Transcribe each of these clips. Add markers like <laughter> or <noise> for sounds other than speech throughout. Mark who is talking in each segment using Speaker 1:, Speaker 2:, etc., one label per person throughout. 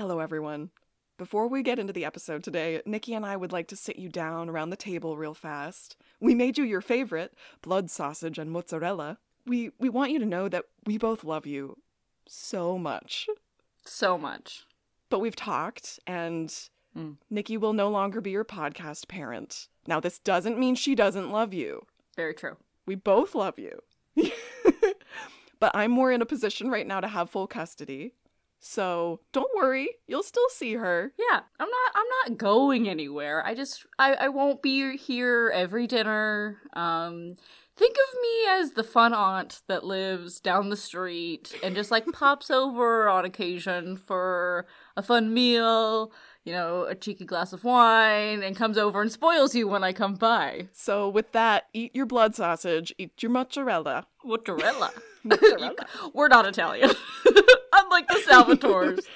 Speaker 1: Hello, everyone. Before we get into the episode today, Nikki and I would like to sit you down around the table real fast. We made you your favorite, blood sausage and mozzarella. We we want you to know that we both love you so much.
Speaker 2: So much.
Speaker 1: But we've talked and mm. Nikki will no longer be your podcast parent. Now this doesn't mean she doesn't love you.
Speaker 2: Very true.
Speaker 1: We both love you. <laughs> but I'm more in a position right now to have full custody. So don't worry, you'll still see her.
Speaker 2: Yeah, I'm not I'm not going anywhere. I just I, I won't be here every dinner. Um think of me as the fun aunt that lives down the street and just like pops <laughs> over on occasion for a fun meal, you know, a cheeky glass of wine and comes over and spoils you when I come by.
Speaker 1: So with that, eat your blood sausage, eat your mozzarella.
Speaker 2: Mozzarella. <laughs> <laughs> We're not Italian. Unlike the Salvatores. <laughs>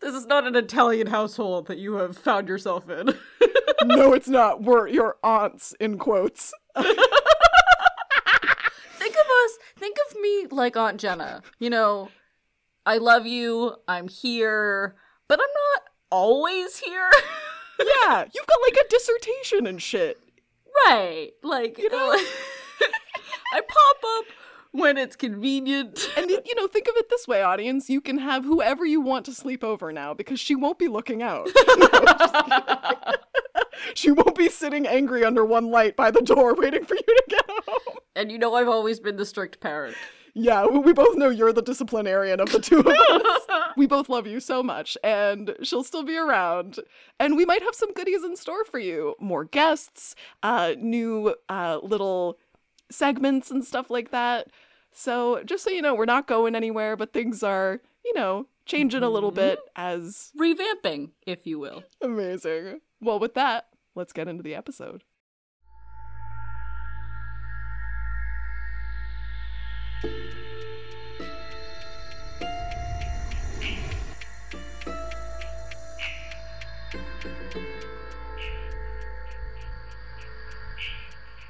Speaker 2: This is not an Italian household that you have found yourself in. <laughs>
Speaker 1: no, it's not. We're your aunts in quotes. <laughs>
Speaker 2: think of us, think of me like Aunt Jenna. You know, I love you, I'm here, but I'm not always here.
Speaker 1: Yeah, you've got like a dissertation and shit.
Speaker 2: right. Like,
Speaker 1: You know?
Speaker 2: I pop up when it's convenient.
Speaker 1: And you know, think of it this way, audience. You can have whoever you want to sleep over now because she won't be looking out. <laughs> she won't be sitting angry under one light by the door waiting for you to get home.
Speaker 2: and you know I've always been the strict parent.
Speaker 1: Yeah, we we both know you're the disciplinarian of the two of us. <laughs> we both love you so much, and she'll still be around. And we might have some goodies in store for you more guests, uh, new uh, little segments and stuff like that. So, just so you know, we're not going anywhere, but things are, you know, changing a little bit mm-hmm. as
Speaker 2: Revamping, if you will.
Speaker 1: amazing. Well, with that, let's get into the episode.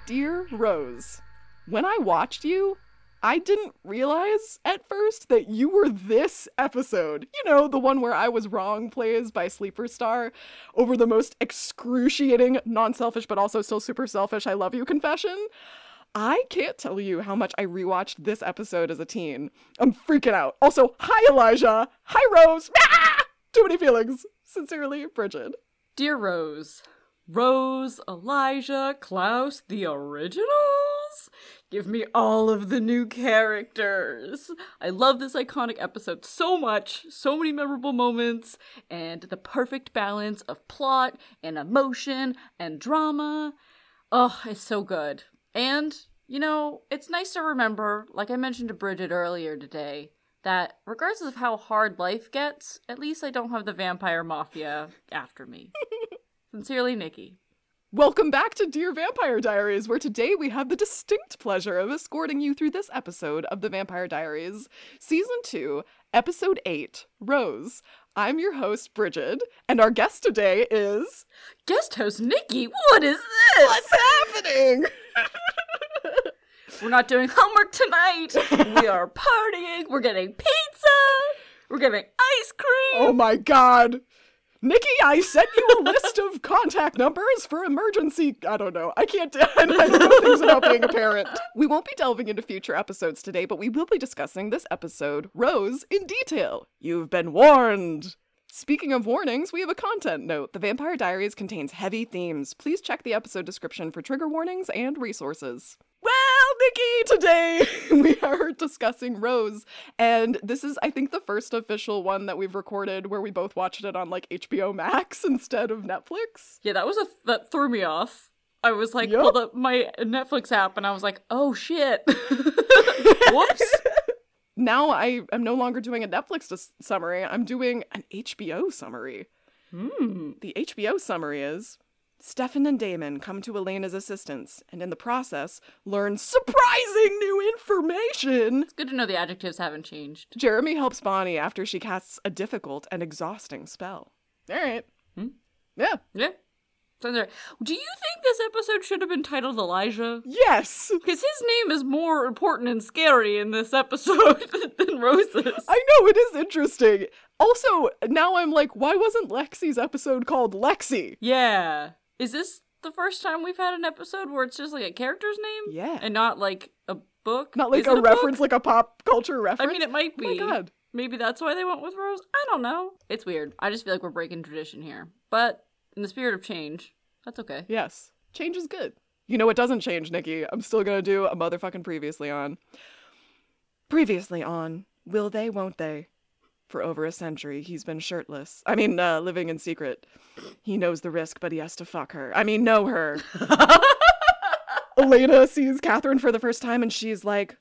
Speaker 1: Dear Rose, when I watched you, I didn't realize at first that you were this episode. You know, the one where I was wrong plays by Sleeperstar over the most excruciating, non selfish, but also still super selfish I love you confession. I can't tell you how much I rewatched this episode as a teen. I'm freaking out. Also, hi Elijah. Hi Rose. <laughs> Ah! Too many feelings. Sincerely, Brigid.
Speaker 2: Dear Rose, Rose, Elijah, Klaus, the originals? Give me all of the new characters. I love this iconic episode so much, so many memorable moments, and the perfect balance of plot and emotion and drama. Oh, it's so good. And, you know, it's nice to remember, like I mentioned to Brigid earlier today, that regardless of how hard life gets, at least I don't have the vampire mafia after me. <laughs> Sincerely, Nikki.
Speaker 1: Welcome back to Dear Vampire Diaries, where today we have the distinct pleasure of escorting you through this episode of The Vampire Diaries, Season 2, Episode 8, Rose. I'm your host, Brigid, and our guest today is.
Speaker 2: Guest host Nikki, what is this?
Speaker 1: What's happening? <laughs>
Speaker 2: We're not doing homework tonight. we are partying. We're getting pizza. We're getting ice cream.
Speaker 1: Oh my god. Nikki, I sent you a list of contact numbers for emergency. I don't know. I can't. <laughs> I don't know things about being a parent. We won't be delving into future episodes today, but we will be discussing this episode, Rose, in detail. You've been warned. Speaking of warnings, we have a content note. The Vampire Diaries contains heavy themes. Please check the episode description for trigger warnings and resources. Well, Nikki, today <laughs> we are discussing Rose, and this is, I think, the first official one that we've recorded where we both watched it on like HBO Max <laughs> instead of Netflix.
Speaker 2: Yeah, that was a that threw me off. I was like,
Speaker 1: Yup.
Speaker 2: pulled up my Netflix app and I was like, oh shit. <laughs> Whoops.
Speaker 1: Now I am no longer doing a Netflix dis- summary, I'm doing an HBO summary.
Speaker 2: Hmm.
Speaker 1: The HBO summary is Stefan and Damon come to Elena's assistance, and in the process, learn surprising new information.
Speaker 2: It's good to know the adjectives haven't changed.
Speaker 1: Jeremy helps Bonnie after she casts a difficult and exhausting spell. All right.
Speaker 2: Hmm.
Speaker 1: Yeah.
Speaker 2: Yeah. Sounds right. Do you think this episode should have been titled Elijah?
Speaker 1: Yes!
Speaker 2: Because his name is more important and scary in this episode <laughs> than Rose's.
Speaker 1: I know, it is interesting. Also, now I'm like, why wasn't Lexi's episode called Lexi?
Speaker 2: Yeah. Is this the first time we've had an episode where it's just like a character's name?
Speaker 1: Yeah.
Speaker 2: And not like a book?
Speaker 1: Not like
Speaker 2: Is
Speaker 1: a,
Speaker 2: it book?
Speaker 1: reference, like a pop culture reference?
Speaker 2: I mean, it might be.
Speaker 1: Oh my god.
Speaker 2: Maybe that's why they went with Rose. I don't know. It's weird. I just feel like we're breaking tradition here. But in the spirit of change, that's okay.
Speaker 1: Yes. Change is good. You know what doesn't change, Nikki? I'm still gonna do a motherfucking previously on. Previously on, will they, won't they? For over a century, he's been shirtless. I mean, uh, living in secret. He knows the risk, but he has to fuck her. I mean, know her. <laughs> Elena sees Katherine for the first time and she's like,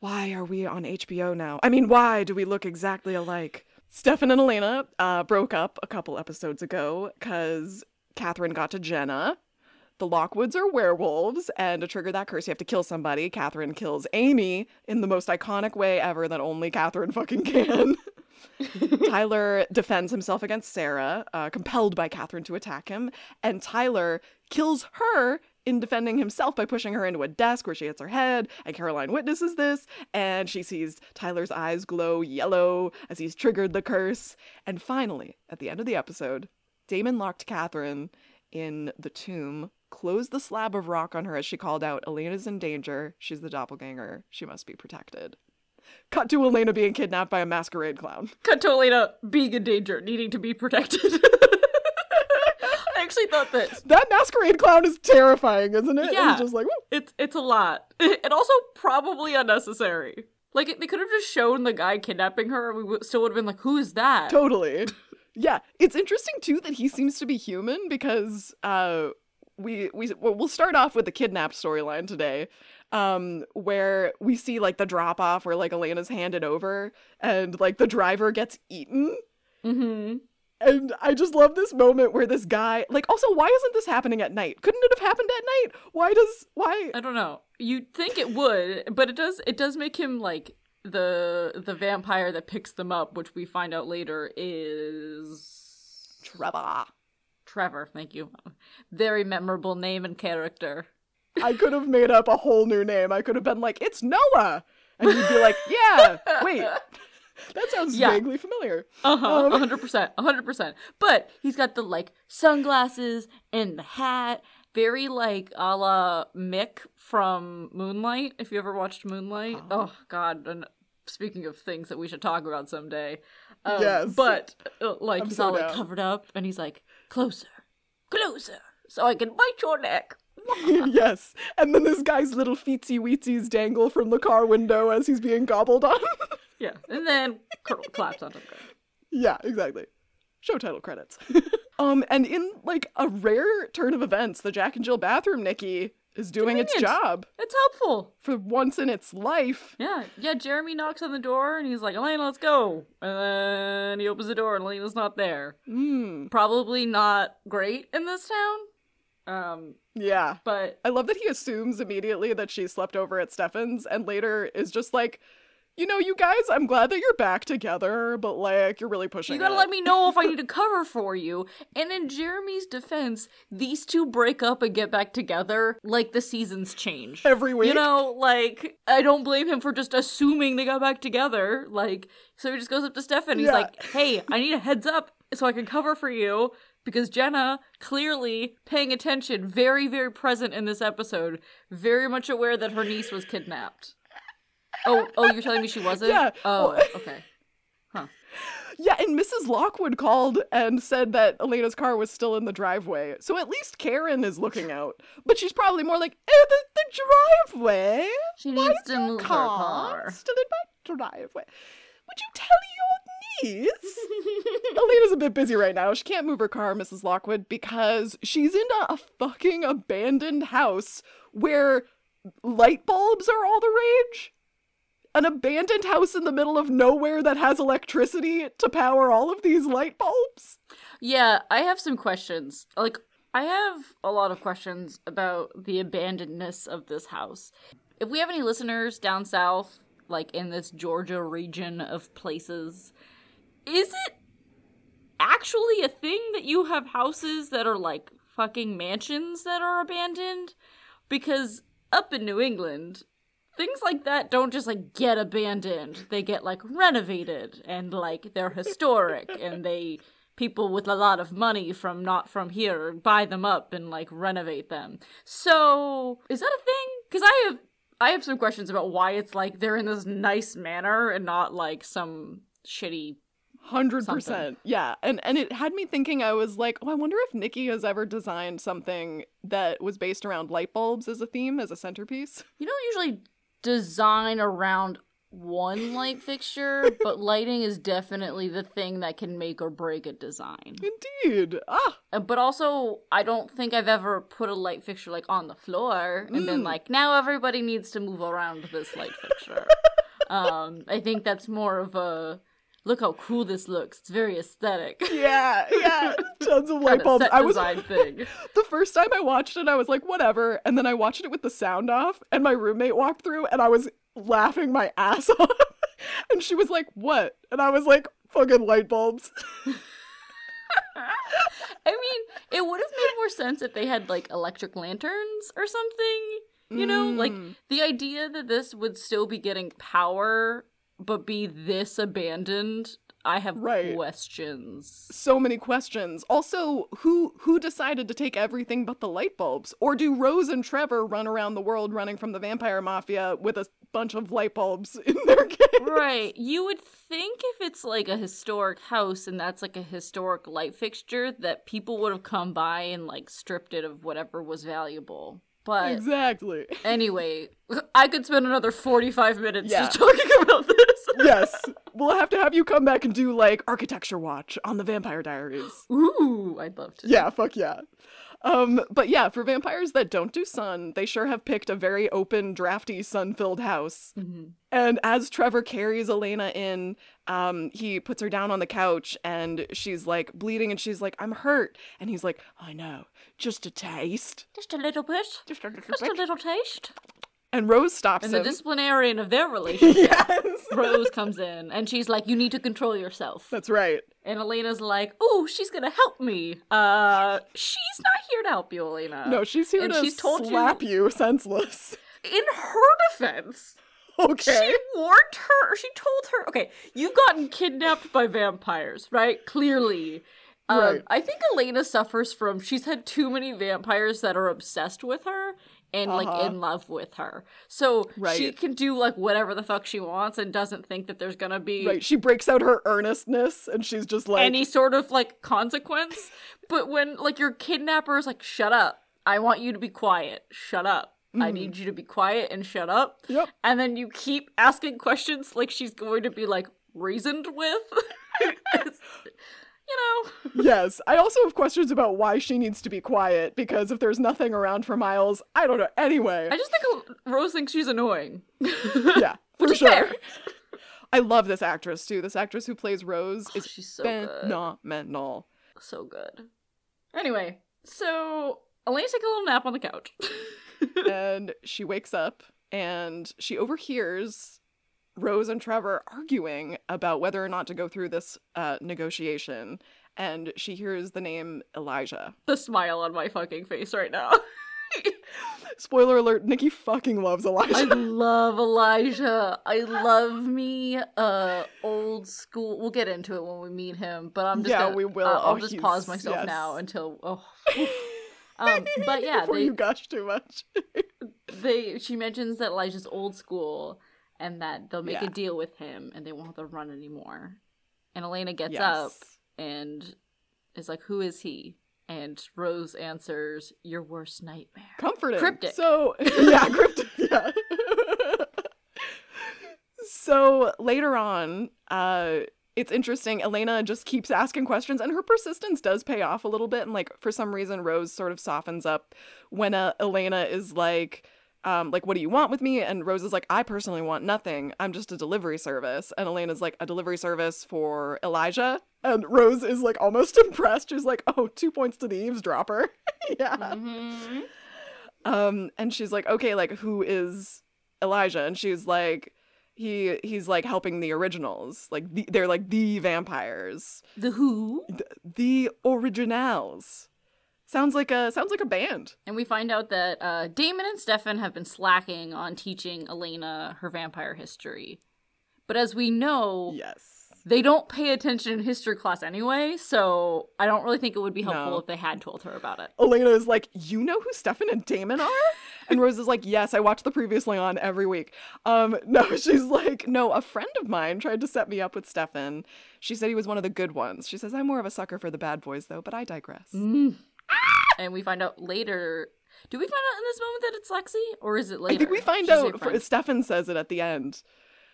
Speaker 1: Why are we on HBO now? I mean, why do we look exactly alike? Stefan and Elena uh, broke up a couple episodes ago because Katherine got to Jenna. The Lockwoods are werewolves, and to trigger that curse, you have to kill somebody. Katherine kills Amy in the most iconic way ever that only Katherine fucking can. <laughs> <laughs> Tyler defends himself against Sarah, uh, compelled by Katherine to attack him, and Tyler kills her in defending himself by pushing her into a desk where she hits her head, and Caroline witnesses this, and she sees Tyler's eyes glow yellow as he's triggered the curse. And finally, at the end of the episode, Damon locked Katherine in the tomb, closed the slab of rock on her as she called out, Elena's in danger, she's the doppelganger, she must be protected. Cut to Elena being kidnapped by a masquerade clown.
Speaker 2: Cut to Elena being in danger, needing to be protected. <laughs> I actually thought that <laughs>
Speaker 1: That masquerade clown is terrifying, isn't it?
Speaker 2: Yeah.
Speaker 1: It's just like, woo.
Speaker 2: it's it's a lot, <laughs> and also probably unnecessary. Like it, they could have just shown the guy kidnapping her, and we would, still would have been like, "Who is that?"
Speaker 1: totally. Yeah, it's interesting too that he seems to be human because uh we we well, we'll start off with the kidnapped storyline today. Um where we see like the drop off where like Elena's handed over and like the driver gets eaten
Speaker 2: Mm-hmm.
Speaker 1: and I just love this moment where this guy like also why isn't this happening at night? Couldn't it have happened at night? Why does why
Speaker 2: I don't know. You'd think it would, but it does. It does make him like the the vampire that picks them up, which we find out later is
Speaker 1: Trevor.
Speaker 2: Trevor. Thank you. Very memorable name and character.
Speaker 1: I could have made up a whole new name. I could have been like, it's Noah. And you'd be like, yeah, wait. <laughs> That sounds
Speaker 2: Yeah.
Speaker 1: vaguely familiar.
Speaker 2: Uh huh.
Speaker 1: Um,
Speaker 2: hundred percent. hundred percent. But he's got the like sunglasses and the hat, very like a la Mick from Moonlight. If you ever watched Moonlight,
Speaker 1: Oh.
Speaker 2: oh, God. And speaking of things that we should talk about someday, um,
Speaker 1: Yes.
Speaker 2: But uh, like
Speaker 1: I'm
Speaker 2: he's
Speaker 1: so
Speaker 2: all like covered up, and he's like closer, closer, so I can bite your neck. <laughs>
Speaker 1: yes. And then this guy's little feetsy weetsies dangle from the car window as he's being gobbled on. <laughs>
Speaker 2: Yeah, and then cr- claps onto the ground.
Speaker 1: yeah, exactly. Show title credits. <laughs> um, and in like a rare turn of events, the Jack and Jill bathroom Nikki is doing its job
Speaker 2: It's helpful.
Speaker 1: for once in its life.
Speaker 2: Yeah, yeah. Jeremy knocks on the door and he's like, "Elena, let's go." And then he opens the door and Elena's not there.
Speaker 1: Mm,
Speaker 2: Probably not great in this town. Um,
Speaker 1: yeah.
Speaker 2: but
Speaker 1: I love that he assumes immediately that she slept over at Stefan's and later is just like, you know, you guys, I'm glad that you're back together, but like, you're really pushing
Speaker 2: you gotta
Speaker 1: it.
Speaker 2: let me know if I need <laughs> to cover for you. And in Jeremy's defense, these two break up and get back together like the seasons change.
Speaker 1: every week.
Speaker 2: You know, like I don't blame him for just assuming they got back together. Like, so he just goes up to Stefan. He's
Speaker 1: Yeah.
Speaker 2: like, "Hey, I need a heads up so I can cover for you." Because Jenna, clearly paying attention, very, very present in this episode, very much aware that her niece was kidnapped. Oh, oh, you're telling me she wasn't?
Speaker 1: Yeah.
Speaker 2: Oh,
Speaker 1: Well- <laughs>
Speaker 2: okay. Huh.
Speaker 1: Yeah, and Mrs. Lockwood called and said that Elena's car was still in the driveway. So at least Karen is looking out. But she's probably more like, oh, the, the driveway?
Speaker 2: She needs to move her
Speaker 1: car
Speaker 2: car.
Speaker 1: still in my driveway? Would you tell your niece? <laughs> Elena's a bit busy right now. She can't move her car, Mrs. Lockwood, because she's in a fucking abandoned house where light bulbs are all the rage. An abandoned house in the middle of nowhere that has electricity to power all of these light bulbs.
Speaker 2: Yeah, I have some questions. Like, I have a lot of questions about the abandonedness of this house. If we have any listeners down south, like in this Georgia region of places, is it actually a thing that you have houses that are like fucking mansions that are abandoned because up in New England, things like that don't just like get abandoned. They get like renovated and like they're historic <laughs> and they people with a lot of money from not from here buy them up and like renovate them. So, is that a thing? Cuz I have I have some questions about why it's like they're in this nice manor and not like some shitty
Speaker 1: Hundred percent, yeah, and and it had me thinking. I was like, oh, I wonder if Nikki has ever designed something that was based around light bulbs as a theme, as a centerpiece.
Speaker 2: You don't usually design around one light fixture, <laughs> but lighting is definitely the thing that can make or break a design.
Speaker 1: Indeed, ah,
Speaker 2: But also, I don't think I've ever put a light fixture like on the floor and been
Speaker 1: Mm.
Speaker 2: like, now everybody needs to move around this light fixture. <laughs> um, I think that's more of a look how cool this looks. It's very aesthetic. <laughs>
Speaker 1: yeah, yeah, <laughs> tons of light bulbs.
Speaker 2: set
Speaker 1: I was
Speaker 2: thing. <laughs>
Speaker 1: the first time I watched it, I was like, whatever, and then I watched it with the sound off, and my roommate walked through, and I was laughing my ass off, and she was like, what? And I was like, fucking light bulbs.
Speaker 2: I mean, it would have made more sense if they had like electric lanterns or something. You know, like
Speaker 1: Mm.
Speaker 2: the idea that this would still be getting power but be this abandoned, I have
Speaker 1: Right.
Speaker 2: questions.
Speaker 1: so many questions. Also, who who decided to take everything but the light bulbs? Or do Rose and Trevor run around the world running from the vampire mafia with a bunch of light bulbs <laughs> in their kit?
Speaker 2: Right. You would think if it's like a historic house and that's like a historic light fixture that people would have come by and like stripped it of whatever was valuable. But
Speaker 1: Exactly.
Speaker 2: anyway, I could spend another 45 minutes
Speaker 1: Yeah.
Speaker 2: just talking about this. <laughs>
Speaker 1: yes. We'll have to have you come back and do like architecture watch on the Vampire Diaries.
Speaker 2: Ooh, I'd love to.
Speaker 1: Yeah, fuck yeah. Um, but yeah, for vampires that don't do sun, they sure have picked a very open, drafty, sun-filled house.
Speaker 2: Mhm.
Speaker 1: And as Trevor carries Elena in, um, he puts her down on the couch and she's like bleeding and she's like, I'm hurt. And he's like, I know, just a taste.
Speaker 2: Just a little bit.
Speaker 1: Just a little
Speaker 2: Just a little taste.
Speaker 1: And Rose stops
Speaker 2: And the disciplinarian of their <laughs> relationship,
Speaker 1: yes.
Speaker 2: Rose, comes in and she's like, You need to control yourself.
Speaker 1: That's right.
Speaker 2: And Elena's like, Oh, she's gonna help me. Uh, she's not here to help you, Elena.
Speaker 1: No, she's here
Speaker 2: and
Speaker 1: to
Speaker 2: she's told you-
Speaker 1: slap you senseless.
Speaker 2: In her defense, <laughs>
Speaker 1: Okay.
Speaker 2: She warned her. She told her, okay, you've gotten kidnapped by vampires, right? Clearly. Um,
Speaker 1: Right.
Speaker 2: I think Elena suffers from, she's had too many vampires that are obsessed with her and
Speaker 1: Uh-huh.
Speaker 2: like in love with her. So she can do like whatever the fuck she wants and doesn't think that there's gonna be
Speaker 1: Right. She breaks out her earnestness and she's just like,
Speaker 2: any sort of like consequence. but when like your kidnapper is like, shut up. I want you to be quiet. Shut up. I
Speaker 1: Mhm.
Speaker 2: need you to be quiet and shut up.
Speaker 1: Yep.
Speaker 2: And then you keep asking questions like she's going to be like reasoned with. <laughs> You know.
Speaker 1: yes. I also have questions about why she needs to be quiet because if there's nothing around for miles, I don't know. Anyway,
Speaker 2: I just think Rose thinks she's annoying. <laughs>
Speaker 1: yeah, <laughs> for sure.
Speaker 2: fair.
Speaker 1: I love this actress too. This actress who plays Rose
Speaker 2: Oh,
Speaker 1: is
Speaker 2: she's so good.
Speaker 1: phenomenal.
Speaker 2: So good. Anyway, so Elena takes a little nap on the couch. <laughs>
Speaker 1: and she wakes up and she overhears Rose and Trevor arguing about whether or not to go through this uh, negotiation. And she hears the name Elijah.
Speaker 2: the smile on my fucking face right now. <laughs>
Speaker 1: Spoiler alert: Nikki fucking loves Elijah.
Speaker 2: I <laughs> love Elijah. I love me uh old school. We'll get into it when we meet him, but I'm just
Speaker 1: Yeah,
Speaker 2: gonna,
Speaker 1: we will.
Speaker 2: uh, I'll
Speaker 1: Oh,
Speaker 2: just pause myself
Speaker 1: yes.
Speaker 2: now until oh. Um, <laughs> but yeah,
Speaker 1: Before
Speaker 2: they,
Speaker 1: you gush too much. <laughs>
Speaker 2: they she mentions that Elijah's old school and that they'll make
Speaker 1: Yeah.
Speaker 2: a deal with him and they won't have to run anymore. And Elena gets
Speaker 1: yes.
Speaker 2: up and is like, "Who is he?" And Rose answers, "Your worst nightmare."
Speaker 1: comforting.
Speaker 2: Cryptic.
Speaker 1: So <laughs> yeah, cryptic. Yeah. so later on, uh, it's interesting. Elena just keeps asking questions, and her persistence does pay off a little bit. And like for some reason, Rose sort of softens up when uh, Elena is like. Um, like, what do you want with me? And Rose is like, I personally want nothing. I'm just a delivery service. And Elena's like, a delivery service for Elijah. And Rose is like almost <laughs> impressed. She's like, oh, two points to the eavesdropper. <laughs> yeah.
Speaker 2: Mhm.
Speaker 1: Um, and she's like, okay, like who is Elijah? And she's like, he he's like helping the originals, like the, they're like the vampires,
Speaker 2: The Who?
Speaker 1: Th- the originals. Sounds like a sounds like a band.
Speaker 2: And we find out that uh, Damon and Stefan have been slacking on teaching Elena her vampire history. But as we know,
Speaker 1: Yes.
Speaker 2: They don't pay attention in history class anyway, so I don't really think it would be helpful
Speaker 1: No.
Speaker 2: if they had told her about it.
Speaker 1: Elena is like, "You know who Stefan and Damon are?" <laughs> And Rose is like, "Yes, I watch the previously on every week." Um, <laughs> no, she's like, "No, a friend of mine tried to set me up with Stefan. She said he was one of the good ones. She says I'm more of a sucker for the bad boys though, but I digress."
Speaker 2: Mm. and we find out later. Do we find out in this moment that it's Lexi, or is it later?
Speaker 1: I think we find
Speaker 2: She say
Speaker 1: out. For. Stefan says it at the end.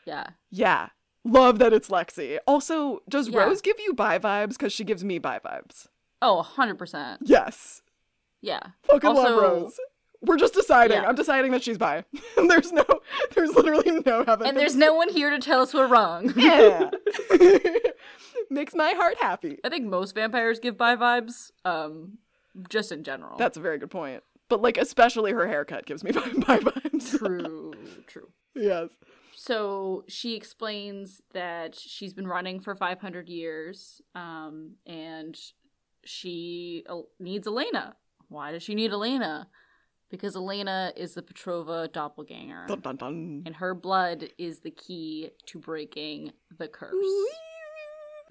Speaker 2: yeah.
Speaker 1: Yeah, love that it's Lexi. Also, does
Speaker 2: Yeah.
Speaker 1: Rose give you bi vibes? Because she gives me bi vibes.
Speaker 2: Oh, 100%.
Speaker 1: Yes,
Speaker 2: Yeah.
Speaker 1: fucking
Speaker 2: Also-
Speaker 1: love Rose. We're just deciding.
Speaker 2: Yeah.
Speaker 1: I'm deciding that she's bi. <laughs> there's no, there's literally no evidence.
Speaker 2: And there's no one here to tell us we're wrong. <laughs>
Speaker 1: yeah. <laughs> Makes my heart happy.
Speaker 2: I think most vampires give bi vibes, um, just in general.
Speaker 1: That's a very good point. But like, especially her haircut gives me bi bi vibes.
Speaker 2: true. True.
Speaker 1: yes.
Speaker 2: So she explains that she's been running for 500 years, um, and she uh, needs Elena. Why does she need Elena? Because Elena is the Petrova doppelganger,
Speaker 1: Dun dun dun.
Speaker 2: and her blood is the key to breaking the curse.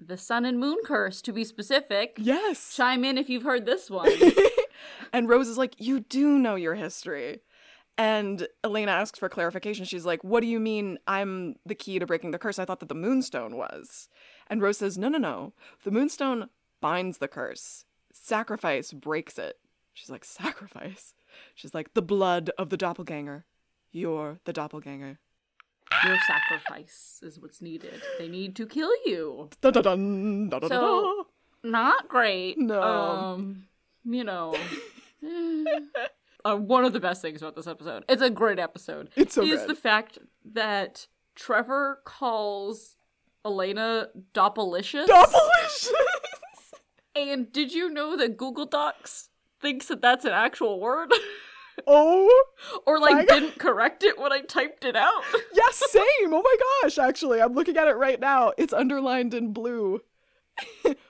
Speaker 2: The sun and moon curse, to be specific.
Speaker 1: Yes.
Speaker 2: Chime in if you've heard this one. <laughs>
Speaker 1: and Rose is like, You do know your history. And Elena asks for clarification. She's like, What do you mean I'm the key to breaking the curse? I thought that the moonstone was. And Rose says, No, no, no. The moonstone binds the curse, sacrifice breaks it. She's like, Sacrifice? She's like, The blood of the doppelganger. You're the doppelganger.
Speaker 2: Your sacrifice is what's needed. They need to kill you.
Speaker 1: Dun dun dun dun dun dun.
Speaker 2: So- Not great.
Speaker 1: No.
Speaker 2: Um, you know. <laughs> uh, one of the best things about this episode. It's a great episode.
Speaker 1: It's so
Speaker 2: is
Speaker 1: good.
Speaker 2: the fact that Trevor calls Elena Doppelicious.
Speaker 1: Doppelicious! <laughs>
Speaker 2: and did you know that Google Docs thinks that that's an actual word? <laughs>
Speaker 1: oh,
Speaker 2: or like didn't correct it when I typed it out? <laughs>
Speaker 1: yes, same. Oh my gosh, actually, I'm looking at it right now. It's underlined in blue.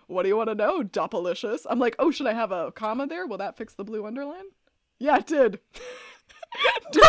Speaker 1: what do you want to know, Doppelicious? I'm like, oh, should I have a comma there? Will that fix the blue underline? Yeah, it did. <laughs> <laughs>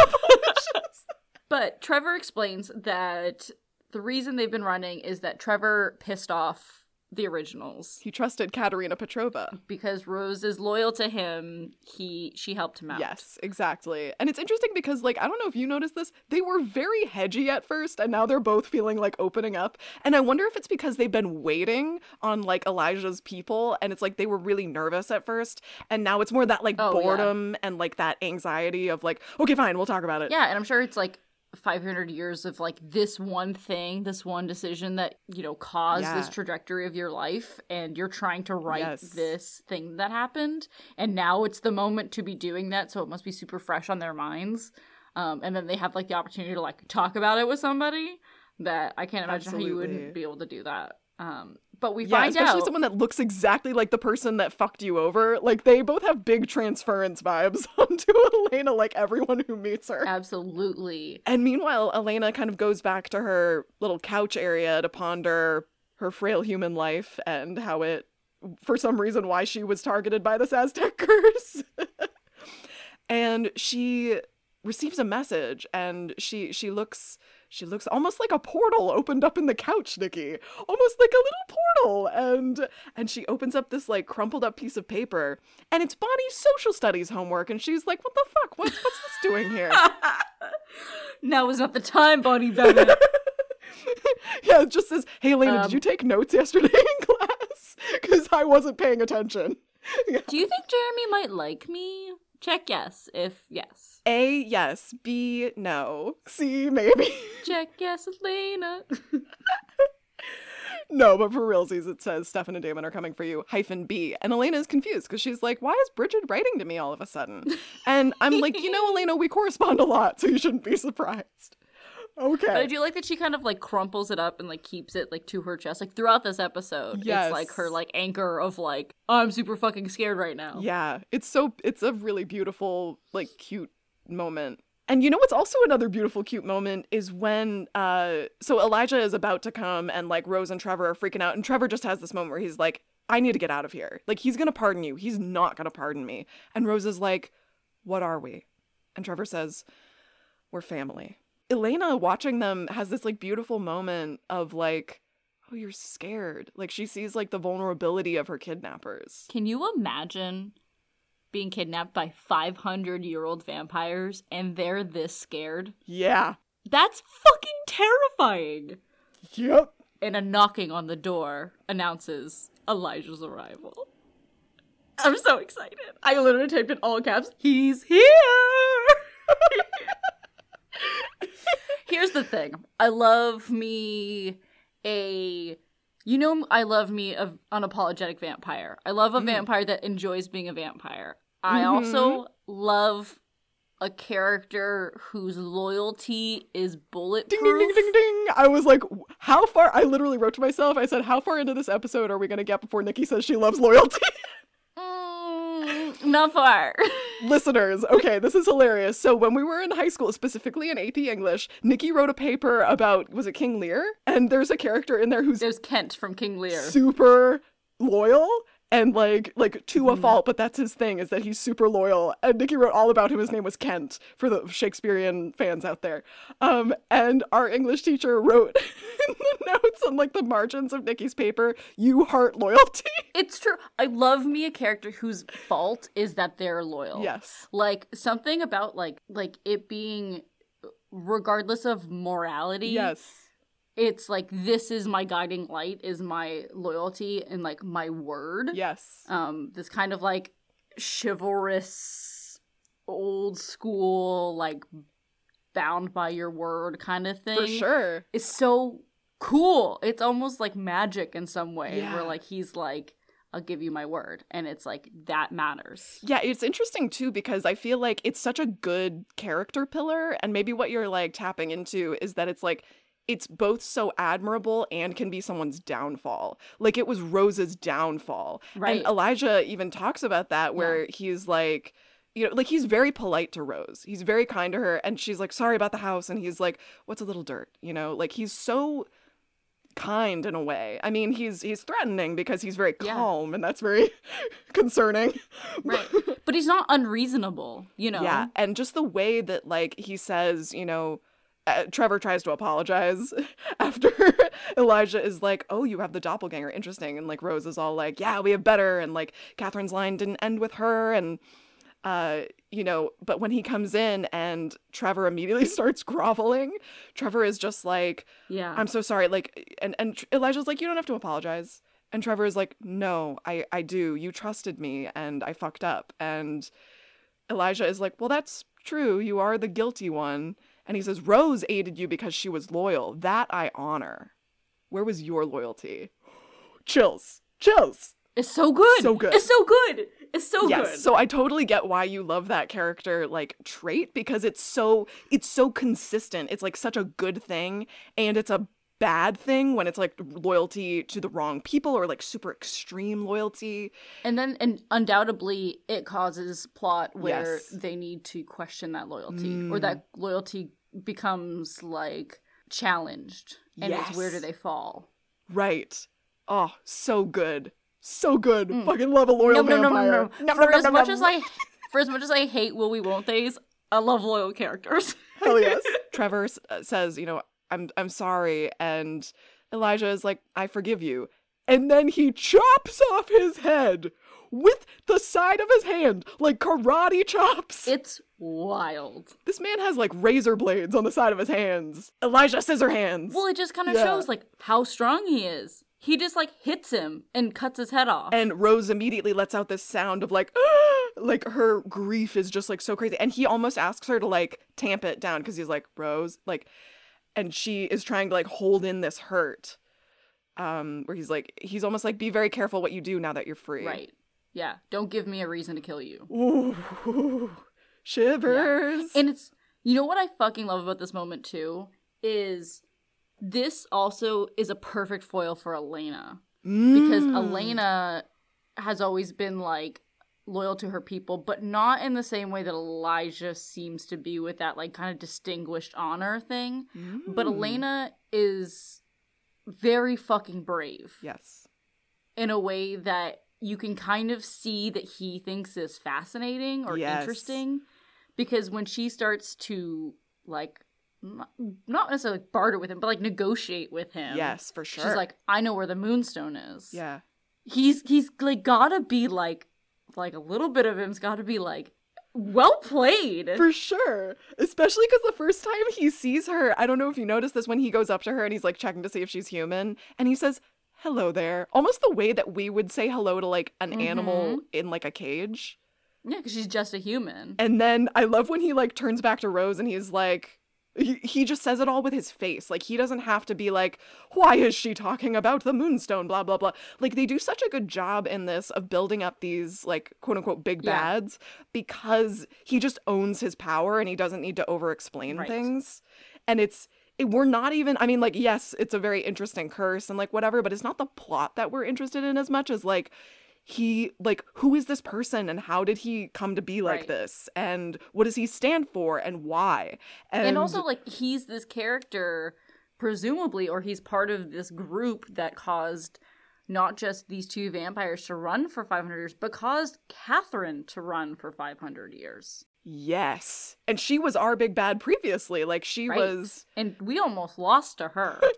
Speaker 2: But Trevor explains that the reason they've been running is that Trevor pissed off the originals
Speaker 1: he trusted Katerina Petrova.
Speaker 2: because Rose is loyal to him. He she helped him out.
Speaker 1: Yes, exactly. And it's interesting because, like, I don't know if you noticed this, they were very hedgy at first, and now they're both feeling like opening up. And I wonder if it's because they've been waiting on, like, Elijah's people, and it's like they were really nervous at first, and now it's more that, like,
Speaker 2: Oh, yeah.
Speaker 1: boredom and, like, that anxiety of, like, okay, fine, we'll talk about it.
Speaker 2: Yeah, and I'm sure it's like 500 years of like this one thing, this one decision that, you know, caused
Speaker 1: Yeah.
Speaker 2: this trajectory of your life and you're trying to right
Speaker 1: Yes.
Speaker 2: this thing that happened and now it's the moment to be doing that, so it must be super fresh on their minds. Um, and then they have like the opportunity to like talk about it with somebody that I can't imagine how you wouldn't be able to do that. Um, but we
Speaker 1: Yeah,
Speaker 2: find
Speaker 1: especially
Speaker 2: out
Speaker 1: someone that looks exactly like the person that fucked you over. Like, they both have big transference vibes <laughs> onto Elena, like everyone who meets her.
Speaker 2: absolutely
Speaker 1: And meanwhile, Elena kind of goes back to her little couch area to ponder her frail human life and how it, for some reason, why she was targeted by this Aztec <laughs> curse. and she receives a message and she she looks she looks almost like a portal opened up in the couch nikki almost like a little portal and and she opens up this like crumpled up piece of paper and it's bonnie's social studies homework and she's like what the fuck what's what's this doing here <laughs>
Speaker 2: now is not the time, Bonnie Bennett. <laughs>
Speaker 1: yeah, it just says, "Hey, Lena,
Speaker 2: Um,
Speaker 1: did you take notes yesterday in <laughs> class? Because I wasn't paying attention."
Speaker 2: Do you think Jeremy might like me? Check yes if yes.
Speaker 1: A, yes. B, no. C, maybe. <laughs>
Speaker 2: Check yes, Elena. <laughs>
Speaker 1: no, but for realsies, it says Stefan and Damon are coming for you. Hyphen B, and Elena is confused because she's like, "Why is Brigid writing to me all of a sudden?" <laughs> And I'm like, "You know, Elena, we correspond a lot, so you shouldn't be surprised."
Speaker 2: But I do like that she kind of like crumples it up and like keeps it like to her chest. Like throughout this episode,
Speaker 1: Yes.
Speaker 2: it's like her like anchor of like I'm super fucking scared right now.
Speaker 1: Yeah, it's so it's a really beautiful, like cute moment. And you know what's also another beautiful cute moment is when uh so Elijah is about to come and like Rose and Trevor are freaking out and Trevor just has this moment where he's like, I need to get out of here. Like, he's going to pardon you. He's not going to pardon me. And Rose is like, What are we? And Trevor says, We're family. Elena, watching them, has this like beautiful moment of like, Oh, you're scared. Like, she sees like the vulnerability of her kidnappers.
Speaker 2: Can you imagine being kidnapped by 500 year old vampires and they're this scared?
Speaker 1: Yeah.
Speaker 2: That's fucking terrifying.
Speaker 1: Yep.
Speaker 2: And a knocking on the door announces Elijah's arrival. I'm so excited. I literally typed in all caps, he's here! <laughs> <laughs> Here's the thing. I love me a you know I love me a unapologetic vampire. I love a
Speaker 1: Mm.
Speaker 2: vampire that enjoys being a vampire. I
Speaker 1: Mhm.
Speaker 2: also love a character whose loyalty is bulletproof.
Speaker 1: Ding, ding, ding, ding, ding. I was like, how far? I literally wrote to myself, I said, how far into this episode are we going to get before Nikki says she loves loyalty? <laughs>
Speaker 2: Mm, not far. <laughs>
Speaker 1: Listeners, okay, this is hilarious. So when we were in high school, specifically in AP English, Nikki wrote a paper about, was it King Lear? And there's a character in there who's
Speaker 2: There's Kent from King Lear.
Speaker 1: super loyal and like like to a
Speaker 2: Mhm.
Speaker 1: fault but that's his thing is that he's super loyal and nikki wrote all about him his name was kent for the shakespearean fans out there um and our english teacher wrote <laughs> in the notes on like the margins of nikki's paper you heart loyalty <laughs>
Speaker 2: It's true. I love me a character whose fault is that they're loyal.
Speaker 1: yes
Speaker 2: Like something about like like it being regardless of morality.
Speaker 1: yes
Speaker 2: It's like this is my guiding light is my loyalty and like my word.
Speaker 1: yes
Speaker 2: Um this kind of like chivalrous old school like bound by your word kind of thing.
Speaker 1: for sure
Speaker 2: It's so cool. It's almost like magic in some way
Speaker 1: Yeah.
Speaker 2: where like he's like I'll give you my word and it's like that matters.
Speaker 1: Yeah, it's interesting too because I feel like it's such a good character pillar and maybe what you're like tapping into is that it's like it's both so admirable and can be someone's downfall. Like it was Rose's downfall.
Speaker 2: Right.
Speaker 1: And Elijah even talks about that where he's like you know, like he's very polite to Rose. He's very kind to her and she's like sorry about the house and he's like what's a little dirt, you know? Like he's so kind in a way. I mean, he's he's threatening because he's very
Speaker 2: Yeah.
Speaker 1: calm and that's very <laughs> concerning. <laughs>
Speaker 2: Right. but he's not unreasonable, you know.
Speaker 1: Yeah, and just the way that like he says, you know, uh, Trevor tries to apologize <laughs> after <laughs> Elijah is like, "Oh, you have the doppelganger, interesting," and like Rose is all like, "Yeah, we have better," and like Katherine's line didn't end with her, and uh, you know, but when he comes in and Trevor immediately <laughs> starts groveling, Trevor is just like,
Speaker 2: Yeah.
Speaker 1: I'm so sorry. Like, and and Elijah's like, you don't have to apologize. And Trevor is like, no, I I do. You trusted me, and I fucked up. And Elijah is like, well, that's true. You are the guilty one. And he says, Rose aided you because she was loyal. That I honor. Where was your loyalty? Chills. Chills.
Speaker 2: it's so good.
Speaker 1: So good.
Speaker 2: It's so good. It's so
Speaker 1: yes.
Speaker 2: good.
Speaker 1: So I totally get why you love that character like trait because it's so it's so consistent. It's like such a good thing and it's a bad thing when it's like loyalty to the wrong people or like super extreme loyalty.
Speaker 2: and then and undoubtedly it causes plot where
Speaker 1: Yes.
Speaker 2: they need to question that loyalty or
Speaker 1: Mm.
Speaker 2: that loyalty becomes like challenged. And it's where do they fall?
Speaker 1: Right. Oh, so good. So good.
Speaker 2: Mm.
Speaker 1: Fucking love a loyal
Speaker 2: no, no, no,
Speaker 1: vampire.
Speaker 2: no, no. For as much as I for as much as I hate will we won't they's, I love loyal characters.
Speaker 1: Hell yes. <laughs> Trevor uh, says, you know, I'm I'm sorry and Elijah is like, I forgive you. And then he chops off his head with the side of his hand, like karate chops.
Speaker 2: It's wild.
Speaker 1: this man has like razor blades on the side of his hands. Elijah scissor hands.
Speaker 2: Well, it just kind of
Speaker 1: Yeah.
Speaker 2: shows like how strong he is. He just like hits him and cuts his head off.
Speaker 1: and Rose immediately lets out this sound of like <gasps> like her grief is just like so crazy and he almost asks her to like tamp it down because he's like Rose like and she is trying to like hold in this hurt um where he's like he's almost like be very careful what you do now that you're free
Speaker 2: right. Yeah. Don't give me a reason to kill you.
Speaker 1: Ooh, <laughs> shivers
Speaker 2: And it's you know what I fucking love about this moment too is this also is a perfect foil for Elena because
Speaker 1: Mm.
Speaker 2: Elena has always been like loyal to her people, but not in the same way that Elijah seems to be with that like kind of distinguished honor thing. But
Speaker 1: Mm.
Speaker 2: Elena is very fucking brave.
Speaker 1: yes
Speaker 2: in a way that you can kind of see that he thinks is fascinating or
Speaker 1: Yes.
Speaker 2: interesting because when she starts to like not necessarily barter with him but like negotiate with him
Speaker 1: yes, for sure.
Speaker 2: she's like i know where the moonstone is
Speaker 1: yeah.
Speaker 2: he's he's like gotta be like like a little bit of him's gotta be like well played
Speaker 1: For sure. Especially because the first time he sees her, I don't know if you noticed this when he goes up to her and he's like checking to see if she's human, and he says, hello there. Almost the way that we would say hello to like an animal mm-hmm. in like a cage.
Speaker 2: yeah because she's just a human
Speaker 1: And then I love when he like turns back to Rose and he's like, he, he just says it all with his face. Like he doesn't have to be like, why is she talking about the moonstone? Blah blah blah. Like they do such a good job in this of building up these like quote unquote big
Speaker 2: Yeah.
Speaker 1: bads because he just owns his power and he doesn't need to over explain
Speaker 2: Right.
Speaker 1: things. And it's it, we're not even I mean like yes, it's a very interesting curse and like whatever, but it's not the plot that we're interested in as much as like he like who is this person and how did he come to be like
Speaker 2: Right.
Speaker 1: this? And what does he stand for and why? And,
Speaker 2: and also like he's this character presumably or he's part of this group that caused not just these two vampires to run for 500 years but caused katherine to run for 500 years.
Speaker 1: Yes. And she was our big bad previously. Like she
Speaker 2: Right.
Speaker 1: was
Speaker 2: and we almost lost to her. <laughs>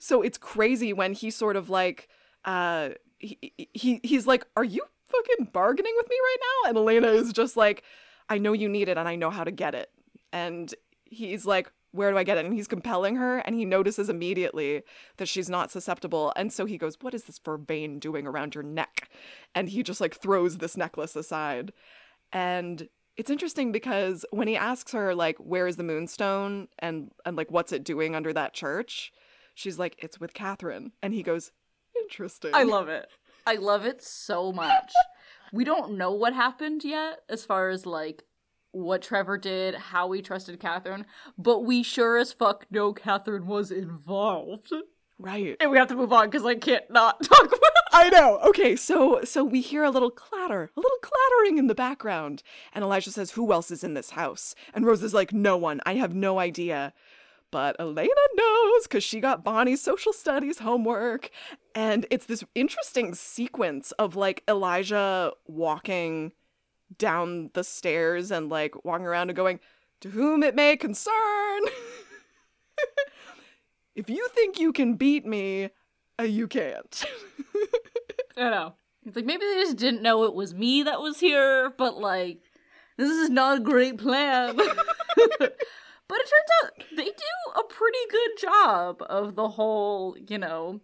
Speaker 1: So it's crazy when he sort of like uh he, he he's like are you fucking bargaining with me right now? And elena is just like i know you need it and i know how to get it. And he's like where do i get it? And he's compelling her and he notices immediately that she's not susceptible. And so he goes what is this vervain doing around your neck? And he just like throws this necklace aside. And it's interesting because when he asks her like where is the moonstone and and like what's it doing under that church? She's like it's with katherine. And he goes interesting
Speaker 2: i love it i love it so much we don't know what happened yet as far as like what Trevor did, how we trusted Katherine, but we sure as fuck know Katherine was involved.
Speaker 1: right
Speaker 2: And we have to move on because I can't not <laughs> talk about it.
Speaker 1: I know. Okay, so so we hear a little clatter, a little clattering in the background, and Elijah says, "Who else is in this house?" And Rose is like, "No one. I have no idea." But Elena knows because she got Bonnie's social studies homework. And it's this interesting sequence of like Elijah walking down the stairs and like walking around and going, To whom it may concern. <laughs> if you think you can beat me, uh, you can't. <laughs>
Speaker 2: I know. It's like maybe they just didn't know it was me that was here, but like, this is not a great plan. <laughs> but it turns out they do a pretty good job of the whole, you know,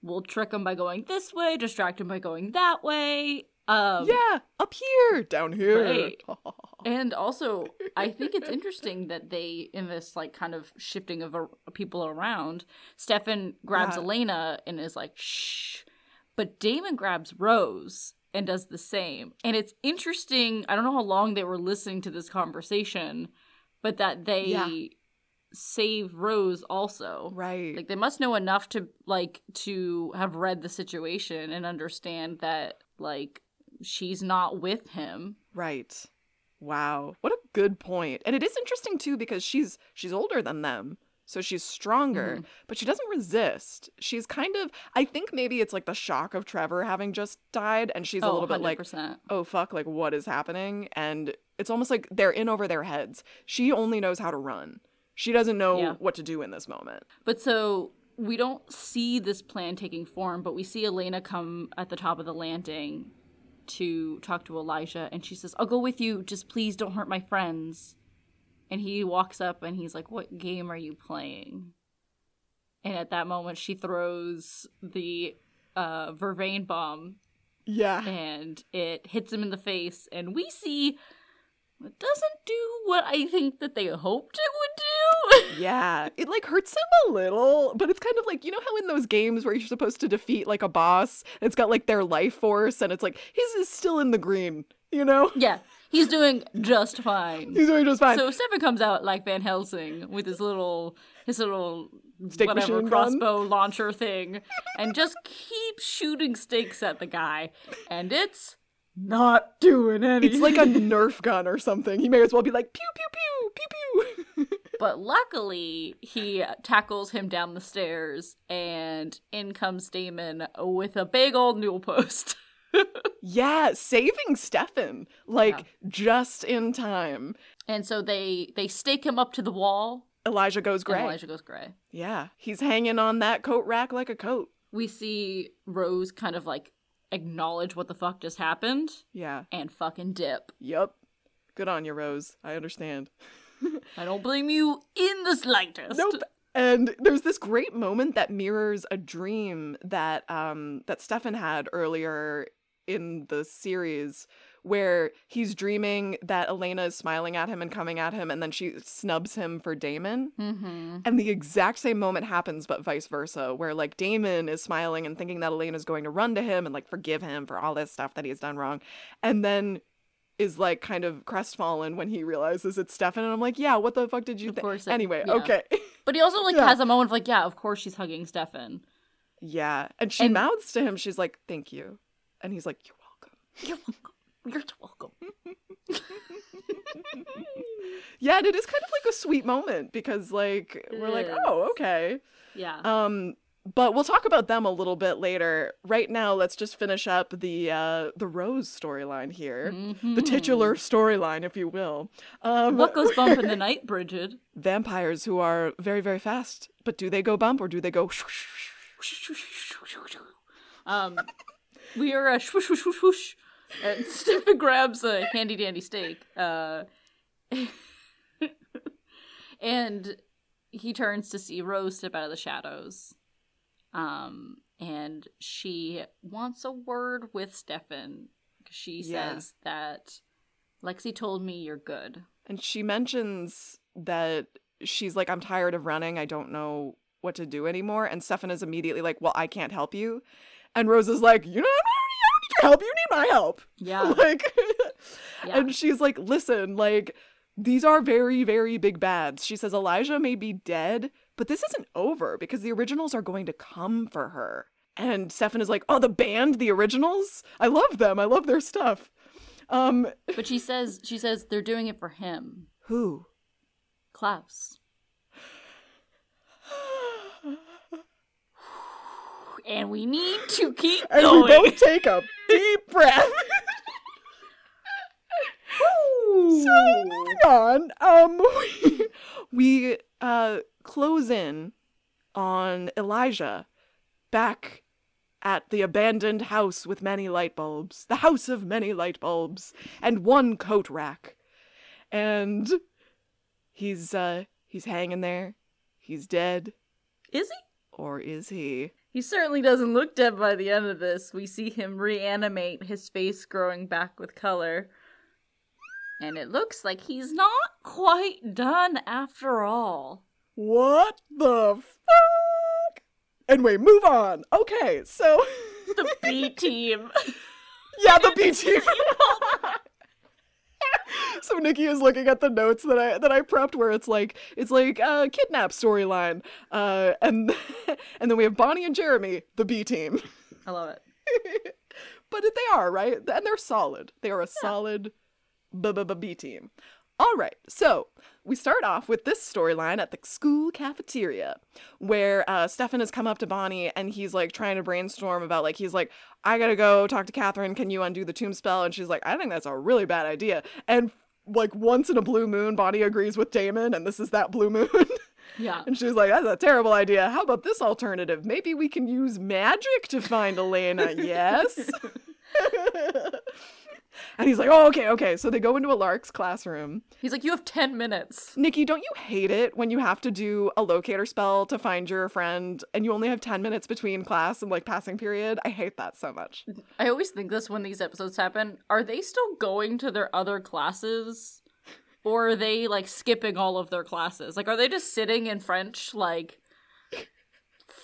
Speaker 2: we'll trick them by going this way, distract them by going that way. Um,
Speaker 1: yeah, up here, down here.
Speaker 2: Right. <laughs> And also, I think it's <laughs> interesting that they, in this like kind of shifting of people around, Stefan grabs
Speaker 1: Yeah.
Speaker 2: Elena and is like, shh. But Damon grabs Rose and does the same. And it's interesting. I don't know how long they were listening to this conversation, but that they
Speaker 1: Yeah.
Speaker 2: save Rose also.
Speaker 1: right.
Speaker 2: Like they must know enough to like to have read the situation and understand that like she's not with him.
Speaker 1: right. Wow. What a good point. And it is interesting too because she's she's older than them. So she's stronger, mm-hmm. but she doesn't resist. She's kind of I think maybe it's like the shock of Trevor having just died and she's a oh, little bit like oh fuck like what is happening and it's almost like they're in over their heads. She only knows how to run. She doesn't know
Speaker 2: Yeah.
Speaker 1: what to do in this moment.
Speaker 2: But so we don't see this plan taking form, but we see Elena come at the top of the landing to talk to Elijah, and she says, I'll go with you, just please don't hurt my friends. And he walks up and he's like, What game are you playing? And at that moment, she throws the uh, Vervain bomb
Speaker 1: Yeah.
Speaker 2: and it hits him in the face, and we see it doesn't do what I think that they hoped it would do. <laughs>
Speaker 1: Yeah, it like hurts him a little, but it's kind of like you know how in those games where you're supposed to defeat like a boss, it's got like their life force, and it's like his is still in the green, you know?
Speaker 2: yeah, he's doing just fine.
Speaker 1: He's doing just fine.
Speaker 2: So Stefan comes out like Van Helsing with his little his little
Speaker 1: Steak
Speaker 2: whatever
Speaker 1: machine gun.
Speaker 2: crossbow launcher thing, and just keeps shooting stakes at the guy, and it's not doing anything.
Speaker 1: it's like a <laughs> Nerf gun or something. He may as well be like pew pew pew pew pew. <laughs>
Speaker 2: but luckily, he tackles him down the stairs, and in comes Damon with a big old newel post. <laughs> <laughs>
Speaker 1: yeah, saving Stefan like yeah. just in time.
Speaker 2: And so they they stake him up to the wall.
Speaker 1: Elijah goes gray.
Speaker 2: Elijah goes gray.
Speaker 1: Yeah, he's hanging on that coat rack like a coat.
Speaker 2: We see Rose kind of like acknowledge what the fuck just happened.
Speaker 1: Yeah.
Speaker 2: And fucking dip.
Speaker 1: Yep. Good on you, Rose. I understand. <laughs>
Speaker 2: I don't blame you in the slightest.
Speaker 1: Nope. And there's this great moment that mirrors a dream that um that Stefan had earlier in the series where he's dreaming that Elena is smiling at him and coming at him, and then she snubs him for Damon.
Speaker 2: Mm-hmm.
Speaker 1: And the exact same moment happens, but vice versa, where like Damon is smiling and thinking that Elena is going to run to him and like forgive him for all this stuff that he's done wrong. And then is like kind of crestfallen when he realizes it's Stefan, and I'm like, yeah, what the fuck did you think? Anyway,
Speaker 2: yeah.
Speaker 1: okay.
Speaker 2: But he also <laughs> like yeah. has a moment of like, yeah, of course she's hugging Stefan.
Speaker 1: Yeah, and she and... mouths to him, she's like, thank you, and he's like, you're welcome. <laughs>
Speaker 2: You're welcome. You're welcome. <laughs>
Speaker 1: yeah, and it is kind of like a sweet moment because like it we're is. like, oh, okay.
Speaker 2: Yeah.
Speaker 1: Um but we'll talk about them a little bit later. Right now, let's just finish up the uh, the Rose storyline here,
Speaker 2: mm-hmm.
Speaker 1: the titular storyline, if you will. Um,
Speaker 2: what goes bump in the <laughs> night, Brigid?
Speaker 1: Vampires who are very very fast, but do they go bump or do they go?
Speaker 2: um, we are a swoosh swoosh swoosh swoosh and <laughs> Stefan grabs a handy dandy stake. Uh, <laughs> and he turns to see Rose step out of the shadows. Um, and she wants a word with Stefan. She yeah. says that Lexi told me you're good.
Speaker 1: And she mentions that she's like, I'm tired of running. I don't know what to do anymore. And Stefan is immediately like, Well, I can't help you. And Rose is like, You know, I don't need your help. You need my help.
Speaker 2: Yeah. <laughs>
Speaker 1: Like, yeah. and she's like, listen, like, these are very, very big bads. She says Elijah may be dead, but this isn't over because the originals are going to come for her. And Stefan is like, oh, the band, the originals? I love them. I love their stuff. Um,
Speaker 2: but she says, she says they're doing it for him.
Speaker 1: Who?
Speaker 2: Klaus. And we need to keep
Speaker 1: and
Speaker 2: going.
Speaker 1: we both take a deep <laughs> breath. so moving on, um, <laughs> we, we uh close in on Elijah back at the abandoned house with many light bulbs, the house of many light bulbs, and one coat rack, and he's uh he's hanging there. He's dead.
Speaker 2: Is he?
Speaker 1: Or is he?
Speaker 2: He certainly doesn't look dead by the end of this. We see him reanimate, his face growing back with color. And it looks like he's not quite done after all.
Speaker 1: What the fuck? Anyway, move on. Okay, so.
Speaker 2: the B team. <laughs>
Speaker 1: yeah, the B <laughs> team. So Nikki is looking at the notes that I that I prepped where it's like it's like a kidnap storyline. Uh and <laughs> and then we have Bonnie and Jeremy, the B team.
Speaker 2: I love it. <laughs>
Speaker 1: but they are, right? And they're solid. They are a yeah. solid B team. All right, so we start off with this storyline at the school cafeteria where uh, Stefan has come up to Bonnie and he's like trying to brainstorm about like he's like I gotta go talk to Katherine. Can you undo the tomb spell? And she's like I think that's a really bad idea. And like once in a blue moon, Bonnie agrees with Damon, and this is that blue moon. <laughs>
Speaker 2: Yeah.
Speaker 1: And she's like, that's a terrible idea. How about this alternative? Maybe we can use magic to find Elena. <laughs> yes. <laughs> <laughs> And he's like, oh, okay, okay. So they go into Alaric's classroom.
Speaker 2: He's like, you have 10 minutes.
Speaker 1: Nikki, don't you hate it when you have to do a locator spell to find your friend and you only have 10 minutes between class and like passing period? I hate that so much.
Speaker 2: I always think this when these episodes happen. Are they still going to their other classes? Or are they like skipping all of their classes? Like, are they just sitting in French, like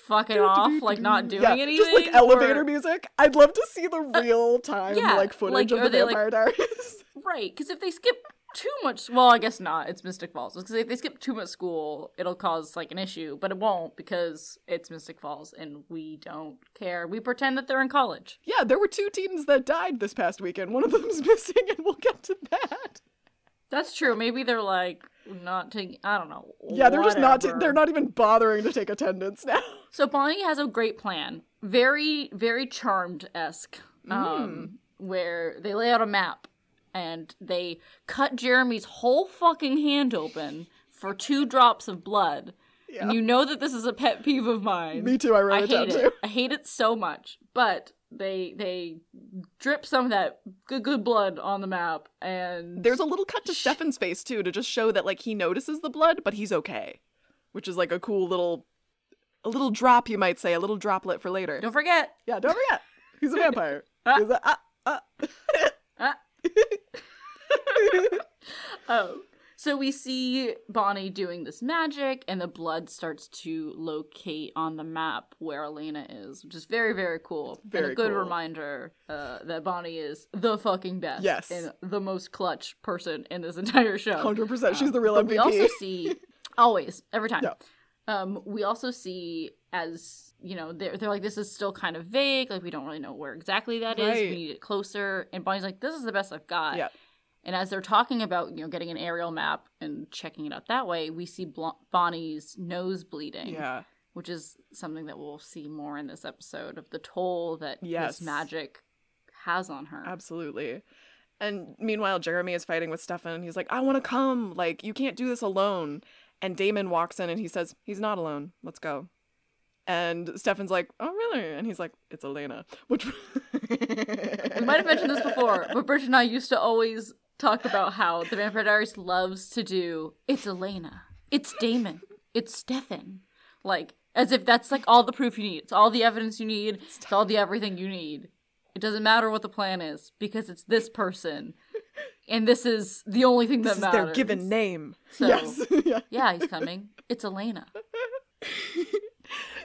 Speaker 2: fucking off, like not doing yeah, anything.
Speaker 1: Just like elevator or... music. I'd love to see the <laughs> real time uh, yeah, like footage like, of the Vampire like... Diaries. <laughs>
Speaker 2: right, because if they skip too much, well, I guess not. It's Mystic Falls. Because if they skip too much school, it'll cause like an issue, but it won't because it's Mystic Falls and we don't care. We pretend that they're in college.
Speaker 1: Yeah, there were two teens that died this past weekend. One of them's <laughs> missing, and we'll get to that.
Speaker 2: That's true. Maybe they're like not taking. I don't know.
Speaker 1: Yeah, they're just not. T- they're not even bothering to take attendance now. <laughs>
Speaker 2: So Bonnie has a great plan. Very, very charmed esque.
Speaker 1: Mm.
Speaker 2: Um, where they lay out a map and they cut Jeremy's whole fucking hand open for two drops of blood.
Speaker 1: Yeah.
Speaker 2: And you know that this is a pet peeve of mine.
Speaker 1: Me too. I
Speaker 2: I
Speaker 1: wrote it down
Speaker 2: hate
Speaker 1: too.
Speaker 2: it. I hate it so much. But they they drip some of that good good blood on the map and
Speaker 1: There's a little cut to Stefan's face too to just show that like he notices the blood, but he's okay, which is like a cool little, a little drop you might say, a little droplet for later.
Speaker 2: don't forget.
Speaker 1: Yeah, don't forget, he's a <laughs> vampire.
Speaker 2: Ah.
Speaker 1: He's a, ah, ah.
Speaker 2: Ah. <laughs> <laughs> oh. So we see Bonnie doing this magic, and the blood starts to locate on the map where Elena is, which is very, very cool. and
Speaker 1: Very
Speaker 2: a good
Speaker 1: cool.
Speaker 2: reminder uh, that Bonnie is the fucking best.
Speaker 1: Yes.
Speaker 2: And the most clutch person in this <laughs> entire show.
Speaker 1: Hundred percent. She's
Speaker 2: Um,
Speaker 1: the real MVP.
Speaker 2: We also see <laughs> always every time.
Speaker 1: Yeah.
Speaker 2: Um, we also see as you know they're they're like this is still kind of vague, like we don't really know where exactly that is.
Speaker 1: Right.
Speaker 2: We need it closer. And Bonnie's like, this is the best I've got.
Speaker 1: Yeah.
Speaker 2: And as they're talking about you know getting an aerial map and checking it out that way, we see Bl- Bonnie's nose bleeding.
Speaker 1: yeah,
Speaker 2: Which is something that we'll see more in this episode of the toll that
Speaker 1: Yes.
Speaker 2: this magic has on her.
Speaker 1: absolutely. And meanwhile, Jeremy is fighting with Stefan. He's like, "I want to come. Like, you can't do this alone." And Damon walks in and he says, "He's not alone. Let's go." And Stefan's like, "Oh, really?" And he's like, "It's Elena." Which <laughs>
Speaker 2: We might have mentioned this before, but Brigid and I used to always talk about how the Vampire Diaries loves to do it's Elena, it's Damon, it's Stefan. Like, as if that's like all the proof you need. It's all the evidence you need. It's all the everything you need. It doesn't matter what the plan is because it's this person. And this is the only thing
Speaker 1: this
Speaker 2: that
Speaker 1: is
Speaker 2: matters.
Speaker 1: their given name.
Speaker 2: So-
Speaker 1: yes. <laughs> Yeah,
Speaker 2: he's coming. It's Elena. <laughs>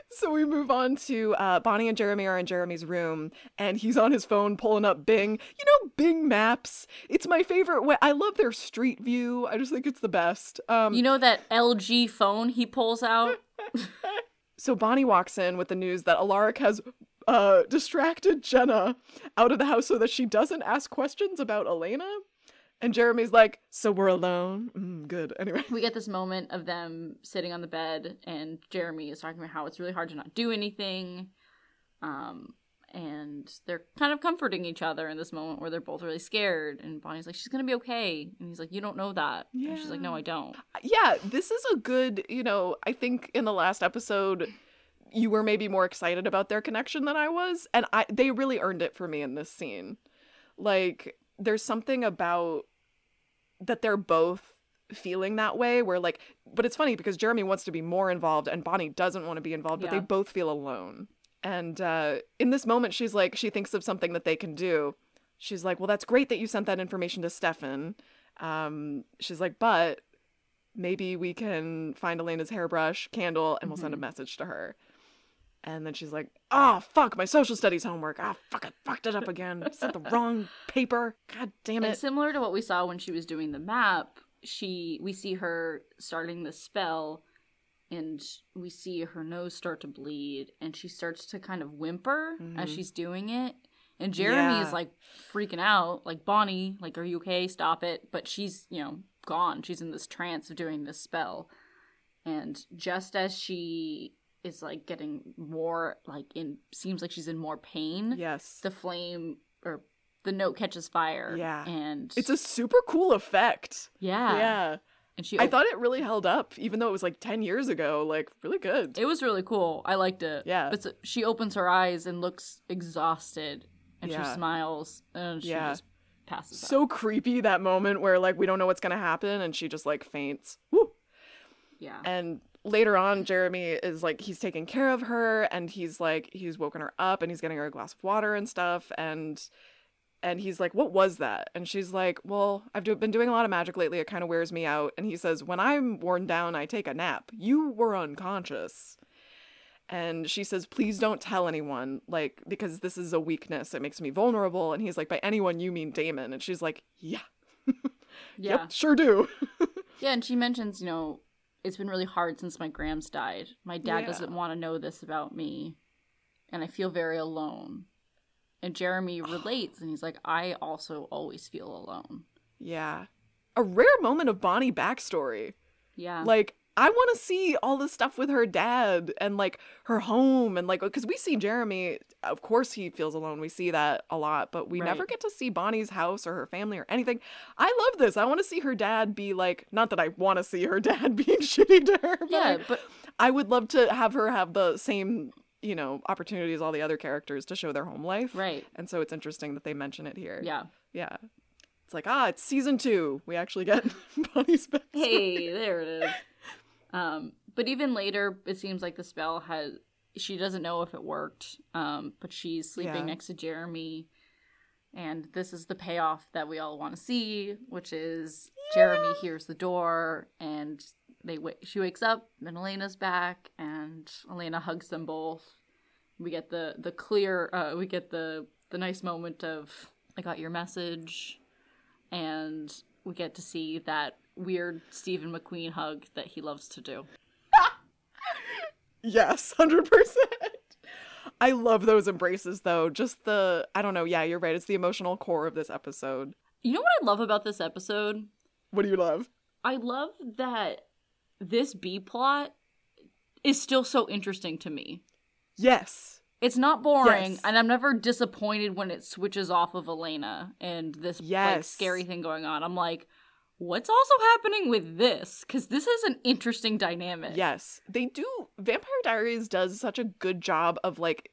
Speaker 1: So we move on to uh, Bonnie and Jeremy are in Jeremy's room, and he's on his phone pulling up Bing. You know, Bing Maps. It's my favorite way. I love their street view. I just think it's the best. Um,
Speaker 2: You know that LG phone he pulls out? <laughs> <laughs>
Speaker 1: so Bonnie walks in with the news that Alaric has uh, distracted Jenna out of the house so that she doesn't ask questions about Elena. And Jeremy's like, "So we're alone." Mm, good. Anyway.
Speaker 2: we get this moment of them sitting on the bed and jeremy is talking about how it's really hard to not do anything um and they're kind of comforting each other in this moment where they're both really scared and bonnie's like she's gonna be okay and he's like you don't know that and she's like no i don't
Speaker 1: yeah, this is a good, you know, I think in the last episode you were maybe more excited about their connection than I was, and I they really earned it for me in this scene. Like there's something about that they're both feeling that way where like but it's funny because Jeremy wants to be more involved and Bonnie doesn't want to be involved, but
Speaker 2: Yeah.
Speaker 1: they both feel alone. And uh in this moment she's like she thinks of something that they can do. She's like, "Well, that's great that you sent that information to Stefan." Um she's like, "But maybe we can find Elena's hairbrush, candle, and we'll send a
Speaker 2: Mhm.
Speaker 1: message to her. And then she's like, oh, fuck, my social studies homework. Ah, fuck, I fucked it up again. I Sent the <laughs> wrong paper. God damn
Speaker 2: and
Speaker 1: it.
Speaker 2: similar to what we saw when she was doing the map she we see her starting the spell and we see her nose start to bleed and she starts to kind of whimper as
Speaker 1: Mhm.
Speaker 2: she's doing it and jeremy
Speaker 1: Yeah.
Speaker 2: is like freaking out like bonnie like are you okay stop it but she's you know gone she's in this trance of doing this spell and just as she is like getting more like in seems like she's in more pain
Speaker 1: Yes.
Speaker 2: the flame or the note catches fire
Speaker 1: Yeah.
Speaker 2: and
Speaker 1: It's a super cool effect.
Speaker 2: yeah
Speaker 1: Yeah.
Speaker 2: and she
Speaker 1: I thought it really held up, even though it was like 10 years ago. Like, really good.
Speaker 2: It was really cool. I liked it.
Speaker 1: Yeah.
Speaker 2: But so- she opens her eyes and looks exhausted, and
Speaker 1: Yeah.
Speaker 2: she smiles, and she
Speaker 1: Yeah.
Speaker 2: just passes out.
Speaker 1: so creepy that moment where like we don't know what's gonna happen and she just like faints. Woo.
Speaker 2: Yeah.
Speaker 1: And later on, Jeremy is like, he's taking care of her and he's like, he's woken her up and he's getting her a glass of water and stuff. And, and he's like, what was that? And she's like, well, I've do- been doing a lot of magic lately. It kind of wears me out. And he says, when I'm worn down, I take a nap. You were unconscious. And she says, please don't tell anyone, like, because this is a weakness. It makes me vulnerable. And he's like, by anyone, you mean Damon. And she's like, yeah, <laughs>
Speaker 2: yeah.
Speaker 1: yep, sure do. <laughs>
Speaker 2: Yeah, and she mentions, you know, it's been really hard since my Grams died. My dad
Speaker 1: Yeah.
Speaker 2: doesn't want to know this about me, and I feel very alone. And Jeremy <sighs> relates, and he's like, I also always feel alone.
Speaker 1: Yeah. a rare moment of Bonnie backstory.
Speaker 2: Yeah.
Speaker 1: Like I want to see all the stuff with her dad and like her home and like because we see Jeremy, of course he feels alone. We see that a lot, but we never get to see Bonnie's house or her family or anything. I love this. I want to see her dad be like, not that I want to see her <laughs> dad being shitty to her, but
Speaker 2: yeah,
Speaker 1: I,
Speaker 2: but
Speaker 1: I would love to have her have the same you know opportunity as all the other characters to show their home life.
Speaker 2: right.
Speaker 1: And so it's interesting that they mention it here.
Speaker 2: Yeah.
Speaker 1: Yeah. It's like, ah, it's season two. We actually get <laughs> Bonnie's backstory.
Speaker 2: Hey, there it is. Um, but even later, it seems like the spell has. She doesn't know if it worked, um, but she's sleeping
Speaker 1: Yeah.
Speaker 2: next to Jeremy, and this is the payoff that we all want to see, which is Jeremy hears the door, and they wa- she wakes up, and Elena's back, and Elena hugs them both. We get the the clear, uh, we get the the nice moment of I got your message, and we get to see that weird Stephen McQueen hug that he loves to do. <laughs>
Speaker 1: Yes, 100%. I love those embraces though. Just the I don't know, yeah, you're right. It's the emotional core of this episode.
Speaker 2: You know what I love about this episode?
Speaker 1: What do you love?
Speaker 2: I love that this B plot is still so interesting to me.
Speaker 1: Yes.
Speaker 2: It's not boring,
Speaker 1: Yes.
Speaker 2: and I'm never disappointed when it switches off of Elena and this like scary thing going on. I'm like, what's also happening with this? Because this is an interesting dynamic.
Speaker 1: Yes. They do Vampire Diaries does such a good job of like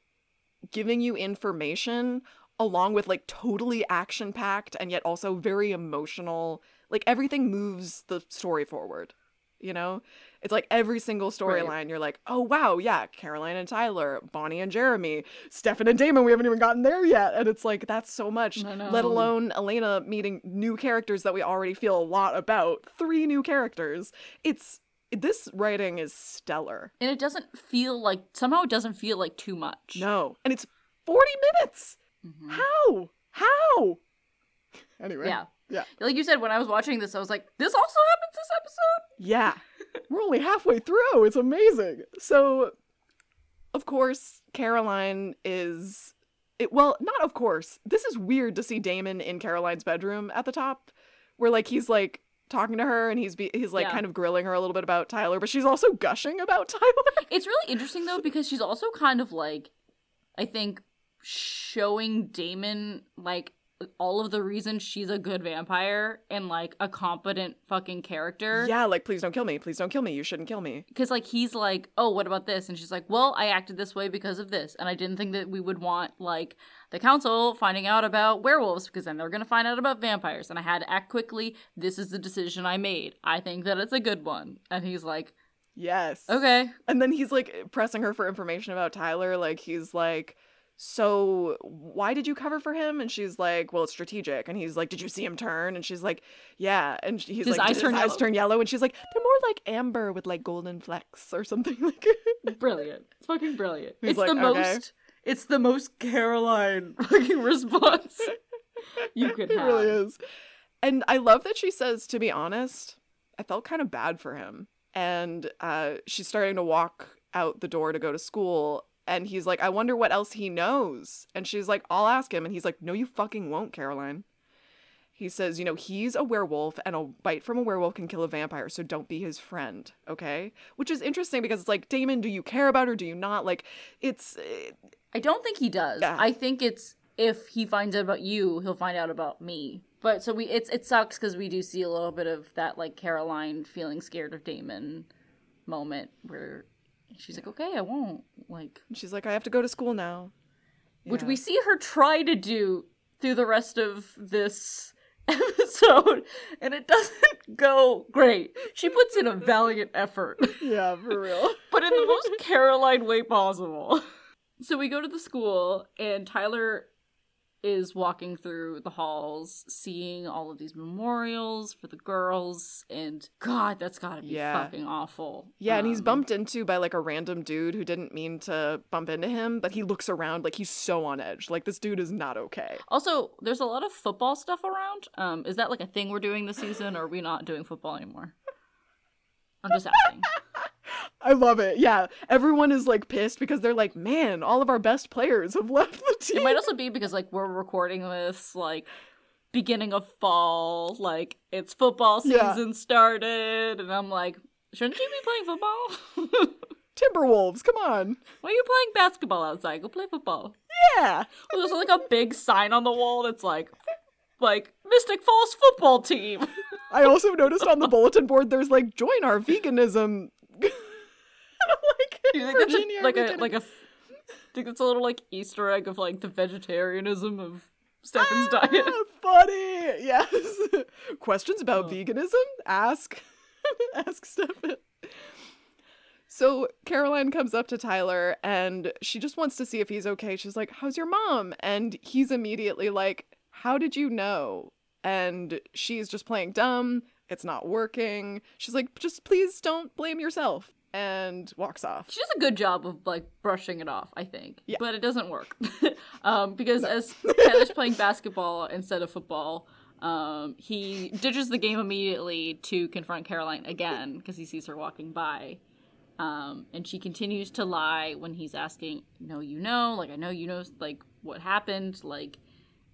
Speaker 1: giving you information along with like totally action packed and yet also very emotional. Like everything moves the story forward. You know? It's like every single storyline you're like, "Oh wow, yeah, Caroline and Tyler, Bonnie and Jeremy, Stefan and Damon, we haven't even gotten there yet." And it's like that's so much, let alone Elena meeting new characters that we already feel a lot about. Three new characters. It's this writing is stellar.
Speaker 2: And it doesn't feel like somehow it doesn't feel like too much.
Speaker 1: No. And it's 40 minutes.
Speaker 2: Mhm.
Speaker 1: How? How? Anyway.
Speaker 2: Yeah.
Speaker 1: Yeah.
Speaker 2: Like you said, when I was watching this, I was like, this also happens this episode?
Speaker 1: Yeah. <laughs> We're only halfway through. It's amazing. So, of course, Caroline is. It, well, not of course. This is weird to see Damon in Caroline's bedroom at the top, where like he's like talking to her and he's be, he's like
Speaker 2: Yeah.
Speaker 1: kind of grilling her a little bit about Tyler, but she's also gushing about <laughs> Tyler.
Speaker 2: It's really interesting though because she's also kind of like, I think, showing Damon like all of the reasons she's a good vampire and like a competent fucking character.
Speaker 1: yeah, like please don't kill me. Please don't kill me. You shouldn't kill me.
Speaker 2: Because like he's like, oh, what about this? And she's like, well, I acted this way because of this, and I didn't think that we would want like the council finding out about werewolves because then they're gonna find out about vampires, and I had to act quickly. This is the decision I made. I think that it's a good one. And he's like,
Speaker 1: Yes.
Speaker 2: okay,
Speaker 1: And then he's like pressing her for information about Tyler. Like he's like, "So why did you cover for him?" And she's like, "Well, it's strategic." And he's like, "Did you see him turn?" And she's like, "Yeah." And he's
Speaker 2: His
Speaker 1: like,
Speaker 2: eyes
Speaker 1: "Did
Speaker 2: turn
Speaker 1: his eyes
Speaker 2: yellow?"
Speaker 1: turn yellow?" And she's like, "They're more like amber with like golden flecks or something <laughs> like."
Speaker 2: brilliant. It's fucking brilliant.
Speaker 1: He's
Speaker 2: it's
Speaker 1: like,
Speaker 2: the
Speaker 1: okay.
Speaker 2: most. It's the most Caroline <laughs> fucking response you could have. <laughs>
Speaker 1: it really is. And I love that she says, "To be honest, I felt kind of bad for him." And uh, she's starting to walk out the door to go to school. And he's like, I wonder what else he knows. And she's like, I'll ask him. And he's like, No, you fucking won't, Caroline. He says, You know, he's a werewolf, and a bite from a werewolf can kill a vampire, so don't be his friend, okay? Which is interesting because it's like, Damon, do you care about her? Do you not? Like, it's. eh,
Speaker 2: I don't think he does.
Speaker 1: Yeah.
Speaker 2: I think it's if he finds out about you, he'll find out about me. But so we it's it sucks because we do see a little bit of that like Caroline feeling scared of Damon moment where she's like, okay, I won't like,
Speaker 1: She's like, I have to go to school now.
Speaker 2: which we see her try to do through the rest of this <laughs> episode, and it doesn't <laughs> go great. She puts in a valiant effort. <laughs>
Speaker 1: Yeah, for real.
Speaker 2: but in the most Caroline way possible. So we go to the school, and Tyler is walking through the halls, seeing all of these memorials for the girls, and God, that's gotta be
Speaker 1: Yeah.
Speaker 2: fucking awful.
Speaker 1: Yeah, and he's
Speaker 2: Um,
Speaker 1: bumped into by like a random dude who didn't mean to bump into him, but he looks around like he's so on edge. Like this dude is not okay.
Speaker 2: Also, there's a lot of football stuff around. Um, is that like a thing we're doing this season, or are we not doing football anymore? I'm just asking. <laughs>
Speaker 1: I love it. Yeah, everyone is like pissed because they're like, man, all of our best players have <laughs> left the team.
Speaker 2: It might also be because like we're recording this like beginning of fall, like it's football
Speaker 1: Yeah.
Speaker 2: season started, and I'm like, shouldn't you be playing football? <laughs>
Speaker 1: Timberwolves, come on.
Speaker 2: Why are you playing basketball outside? Go play football.
Speaker 1: Yeah.
Speaker 2: Well, there's like a big sign on the wall that's like, like Mystic Falls football team.
Speaker 1: I also noticed on the bulletin board there's like join our veganism. And I'm like,
Speaker 2: Do you think that's a, like a like a? Think it's a little like Easter egg of like the vegetarianism of Stefan's diet.
Speaker 1: Ah, Funny, yes. <laughs> Questions about
Speaker 2: Oh.
Speaker 1: veganism? Ask, <laughs> ask Stefan. So Caroline comes up to Tyler and she just wants to see if he's okay. She's like, "How's your mom?" And he's immediately like, "How did you know?" And she's just playing dumb. It's not working. She's like, "Just please don't blame yourself." And walks off.
Speaker 2: She does a good job of like brushing it off, I think.
Speaker 1: Yeah.
Speaker 2: But it doesn't work. <laughs> um, because as Tyler's playing basketball instead of football, um, he ditches the game immediately to confront Caroline again because he sees her walking by. Um, and she continues to lie when he's asking, "No, you know, like I know you know, like what happened, like,"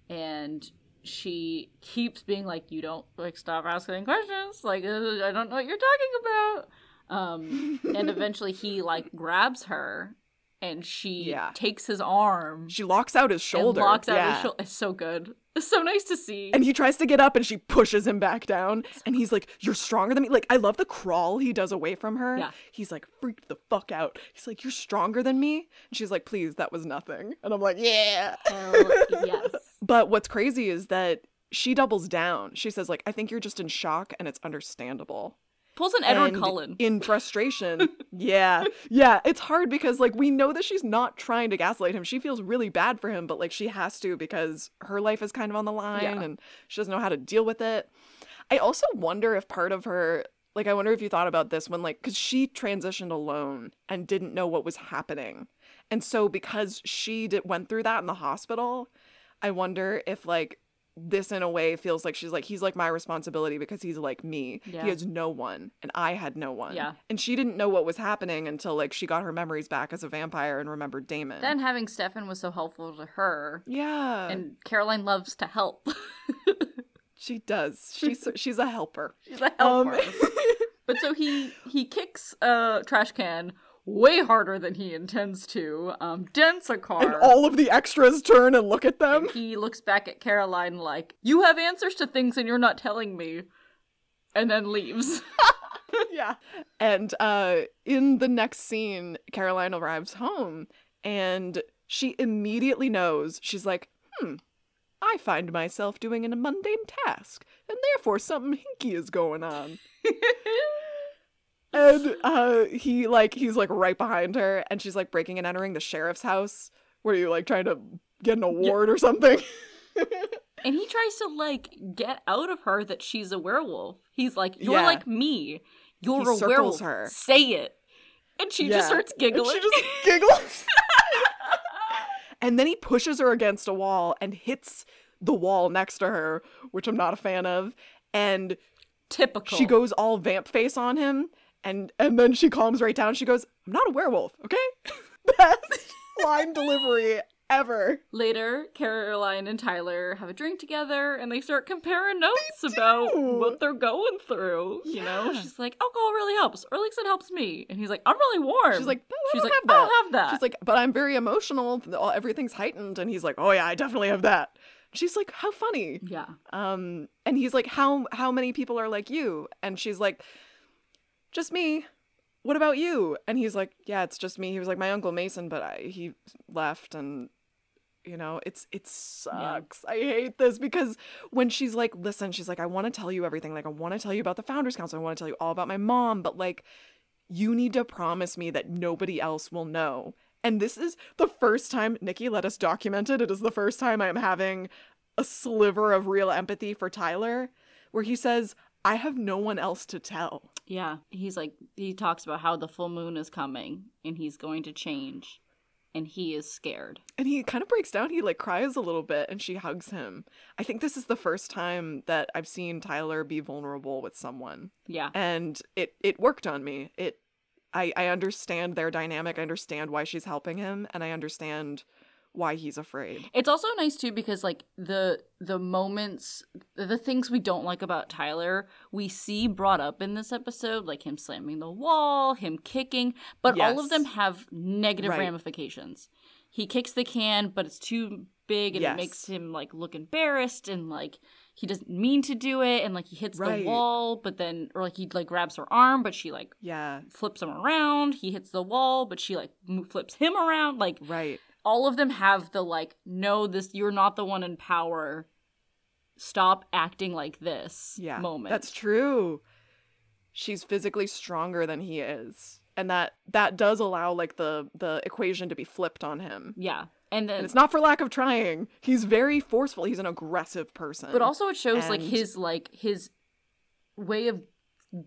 Speaker 2: and she keeps being like, "You don't like stop asking questions, like uh, I don't know what you're talking about." Um, <laughs> and eventually he like grabs her, and she
Speaker 1: Yeah.
Speaker 2: takes his arm
Speaker 1: She locks out his shoulder.
Speaker 2: and locks out
Speaker 1: yeah.
Speaker 2: his shoulder. It's so good. It's so nice to see.
Speaker 1: And he tries to get up and she pushes him back down. And he's like, You're stronger than me. Like, I love the crawl he does away from her.
Speaker 2: Yeah.
Speaker 1: He's like, freaked the fuck out. He's like, You're stronger than me. And she's like, Please, that was nothing. And I'm like, Yeah.
Speaker 2: Hell yes. <laughs>
Speaker 1: But what's crazy is that she doubles down. She says, like, I think you're just in shock and it's understandable.
Speaker 2: Pulls an Edward
Speaker 1: And
Speaker 2: Cullen.
Speaker 1: In frustration. <laughs> yeah. Yeah. It's hard because, like, we know that she's not trying to gaslight him. She feels really bad for him, but, like, she has to because her life is kind of on the line
Speaker 2: Yeah.
Speaker 1: and she doesn't know how to deal with it. I also wonder if part of her, like, I wonder if you thought about this when, like, because she transitioned alone and didn't know what was happening. And so, because she did, went through that in the hospital, I wonder if, like, this in a way feels like she's like he's like my responsibility because he's like me.
Speaker 2: Yeah.
Speaker 1: He has no one and I had no one.
Speaker 2: Yeah.
Speaker 1: And she didn't know what was happening until like she got her memories back as a vampire and remembered Damon.
Speaker 2: Then having Stefan was so helpful to her,
Speaker 1: yeah.
Speaker 2: and Caroline loves to help. <laughs>
Speaker 1: she does. She's she's a helper.
Speaker 2: She's a
Speaker 1: Um,
Speaker 2: helper. <laughs> but so he he kicks a trash can way harder than he intends to. Um, dents a car.
Speaker 1: and all of the extras turn and look at them.
Speaker 2: he looks back at Caroline like, "You have answers to things and you're not telling me," and then leaves. <laughs> <laughs>
Speaker 1: yeah. And uh in the next scene, Caroline arrives home and she immediately knows. She's like, "Hmm, I find myself doing a mundane task, and therefore something hinky is going on." <laughs> and uh he like he's like right behind her and she's like breaking and entering the sheriff's house. What are you like trying to get an award or something? <laughs>
Speaker 2: and he tries to like get out of her that she's a werewolf. He's like, "You're
Speaker 1: Yeah.
Speaker 2: like me. You're
Speaker 1: He
Speaker 2: a werewolf.
Speaker 1: her.
Speaker 2: Say it." And she
Speaker 1: Yeah.
Speaker 2: just starts
Speaker 1: And
Speaker 2: giggling.
Speaker 1: she just <laughs> giggles. and then he pushes her against a wall and hits the wall next to her, which I'm not a fan of. And
Speaker 2: Typical.
Speaker 1: she goes all vamp face on him. And and then she calms right down. She goes, "I'm not a werewolf, okay?" <laughs> Best line delivery ever.
Speaker 2: Later, Caroline and Tyler have a drink together and they start comparing notes about what they're going through. You know, she's like, alcohol really helps, or at least it helps me. And he's like, I'm really warm.
Speaker 1: She's like, "No, I
Speaker 2: she's like,
Speaker 1: have
Speaker 2: I
Speaker 1: that."
Speaker 2: don't have that.
Speaker 1: She's like, "But I'm very emotional. Everything's heightened." And he's like, "Oh yeah, I definitely have that." She's like, "How funny."
Speaker 2: yeah.
Speaker 1: Um, and he's like, "How how many people are like you?" And she's like, "Just me." What about you? And he's like, "Yeah, it's just me." He was like, "My uncle Mason, but I, he left, and you know, it's it sucks. I hate this because when she's like, "Listen," she's like, "I want to tell you everything. Like, I want to tell you about the Founders Council. I want to tell you all about my mom, but like, you need to promise me that nobody else will know." And this is the first time Nikki let us document it. It is the first time I'm having a sliver of real empathy for Tyler, where he says, I have no one else to tell.
Speaker 2: Yeah. He's like, he talks about how the full moon is coming and he's going to change. And he is scared.
Speaker 1: And he kind of breaks down. He like cries a little bit and she hugs him. I think this is the first time that I've seen Tyler be vulnerable with someone.
Speaker 2: Yeah.
Speaker 1: And it it worked on me. It I I understand their dynamic. I understand why she's helping him and I understand why he's afraid.
Speaker 2: It's also nice too because like the the moments the things we don't like about Tyler, we see brought up in this episode, like him slamming the wall, him kicking, but all of them have negative
Speaker 1: Right.
Speaker 2: ramifications. He kicks the can, but it's too big and
Speaker 1: Yes.
Speaker 2: it makes him like look embarrassed and like he doesn't mean to do it and like he hits
Speaker 1: Right.
Speaker 2: the wall, but then or like he like grabs her arm, but she like
Speaker 1: Yeah,
Speaker 2: flips him around. He hits the wall, but she like flips him around. Like
Speaker 1: right.
Speaker 2: All of them have the like no this you're not the one in power stop acting like this
Speaker 1: Yeah,
Speaker 2: moment
Speaker 1: That's true. She's physically stronger than he is, and that that does allow like the the equation to be flipped on him.
Speaker 2: yeah and then
Speaker 1: And it's not for lack of trying. He's very forceful. He's an aggressive person.
Speaker 2: but also it shows like his like his way of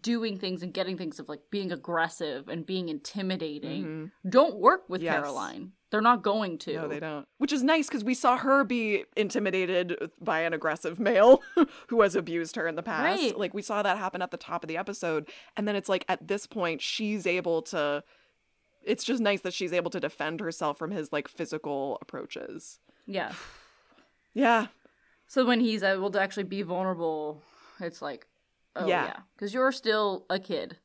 Speaker 2: doing things and getting things of like being aggressive and being intimidating
Speaker 1: Mhm.
Speaker 2: don't work with
Speaker 1: Yes.
Speaker 2: caroline they're not going to
Speaker 1: No, they don't. Which is nice because we saw her be intimidated by an aggressive male <laughs> who has abused her in the past.
Speaker 2: Right.
Speaker 1: Like we saw that happen at the top of the episode. And then it's like at this point, she's able to. It's just nice that she's able to defend herself from his like physical approaches.
Speaker 2: yeah <sighs>
Speaker 1: Yeah.
Speaker 2: so when he's able to actually be vulnerable it's like oh
Speaker 1: Yeah.
Speaker 2: yeah because you're still a kid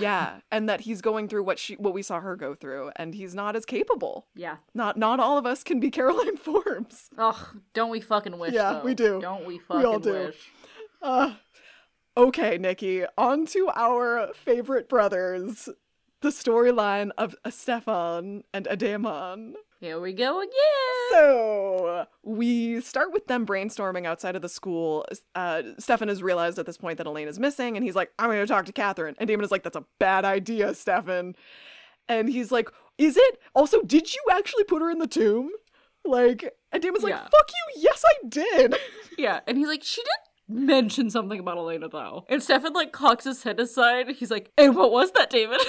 Speaker 1: Yeah. and that he's going through what she what we saw her go through, and he's not as capable.
Speaker 2: yeah
Speaker 1: Not not all of us can be <laughs> Caroline Forbes.
Speaker 2: Ugh, don't we fucking wish?
Speaker 1: Yeah,
Speaker 2: though.
Speaker 1: we do.
Speaker 2: Don't we
Speaker 1: We
Speaker 2: fucking
Speaker 1: all do.
Speaker 2: wish?
Speaker 1: Uh, okay, Nikki, on to our favorite brothers. The storyline of Stefan and Adamon.
Speaker 2: Here we go again.
Speaker 1: So we start with them brainstorming outside of the school. Uh, Stefan has realized at this point that Elena is missing, and he's like, "I'm going to talk to Katherine." And Damon is like, "That's a bad idea, Stefan." And he's like, "Is it? Also, did you actually put her in the tomb?" Like, and Damon's like,
Speaker 2: Yeah.
Speaker 1: "Fuck you! Yes, I did." <laughs>
Speaker 2: yeah, and he's like, she did mention something about Elena though. And Stefan like cocks his head aside. He's like, and what was that, Damon? <laughs>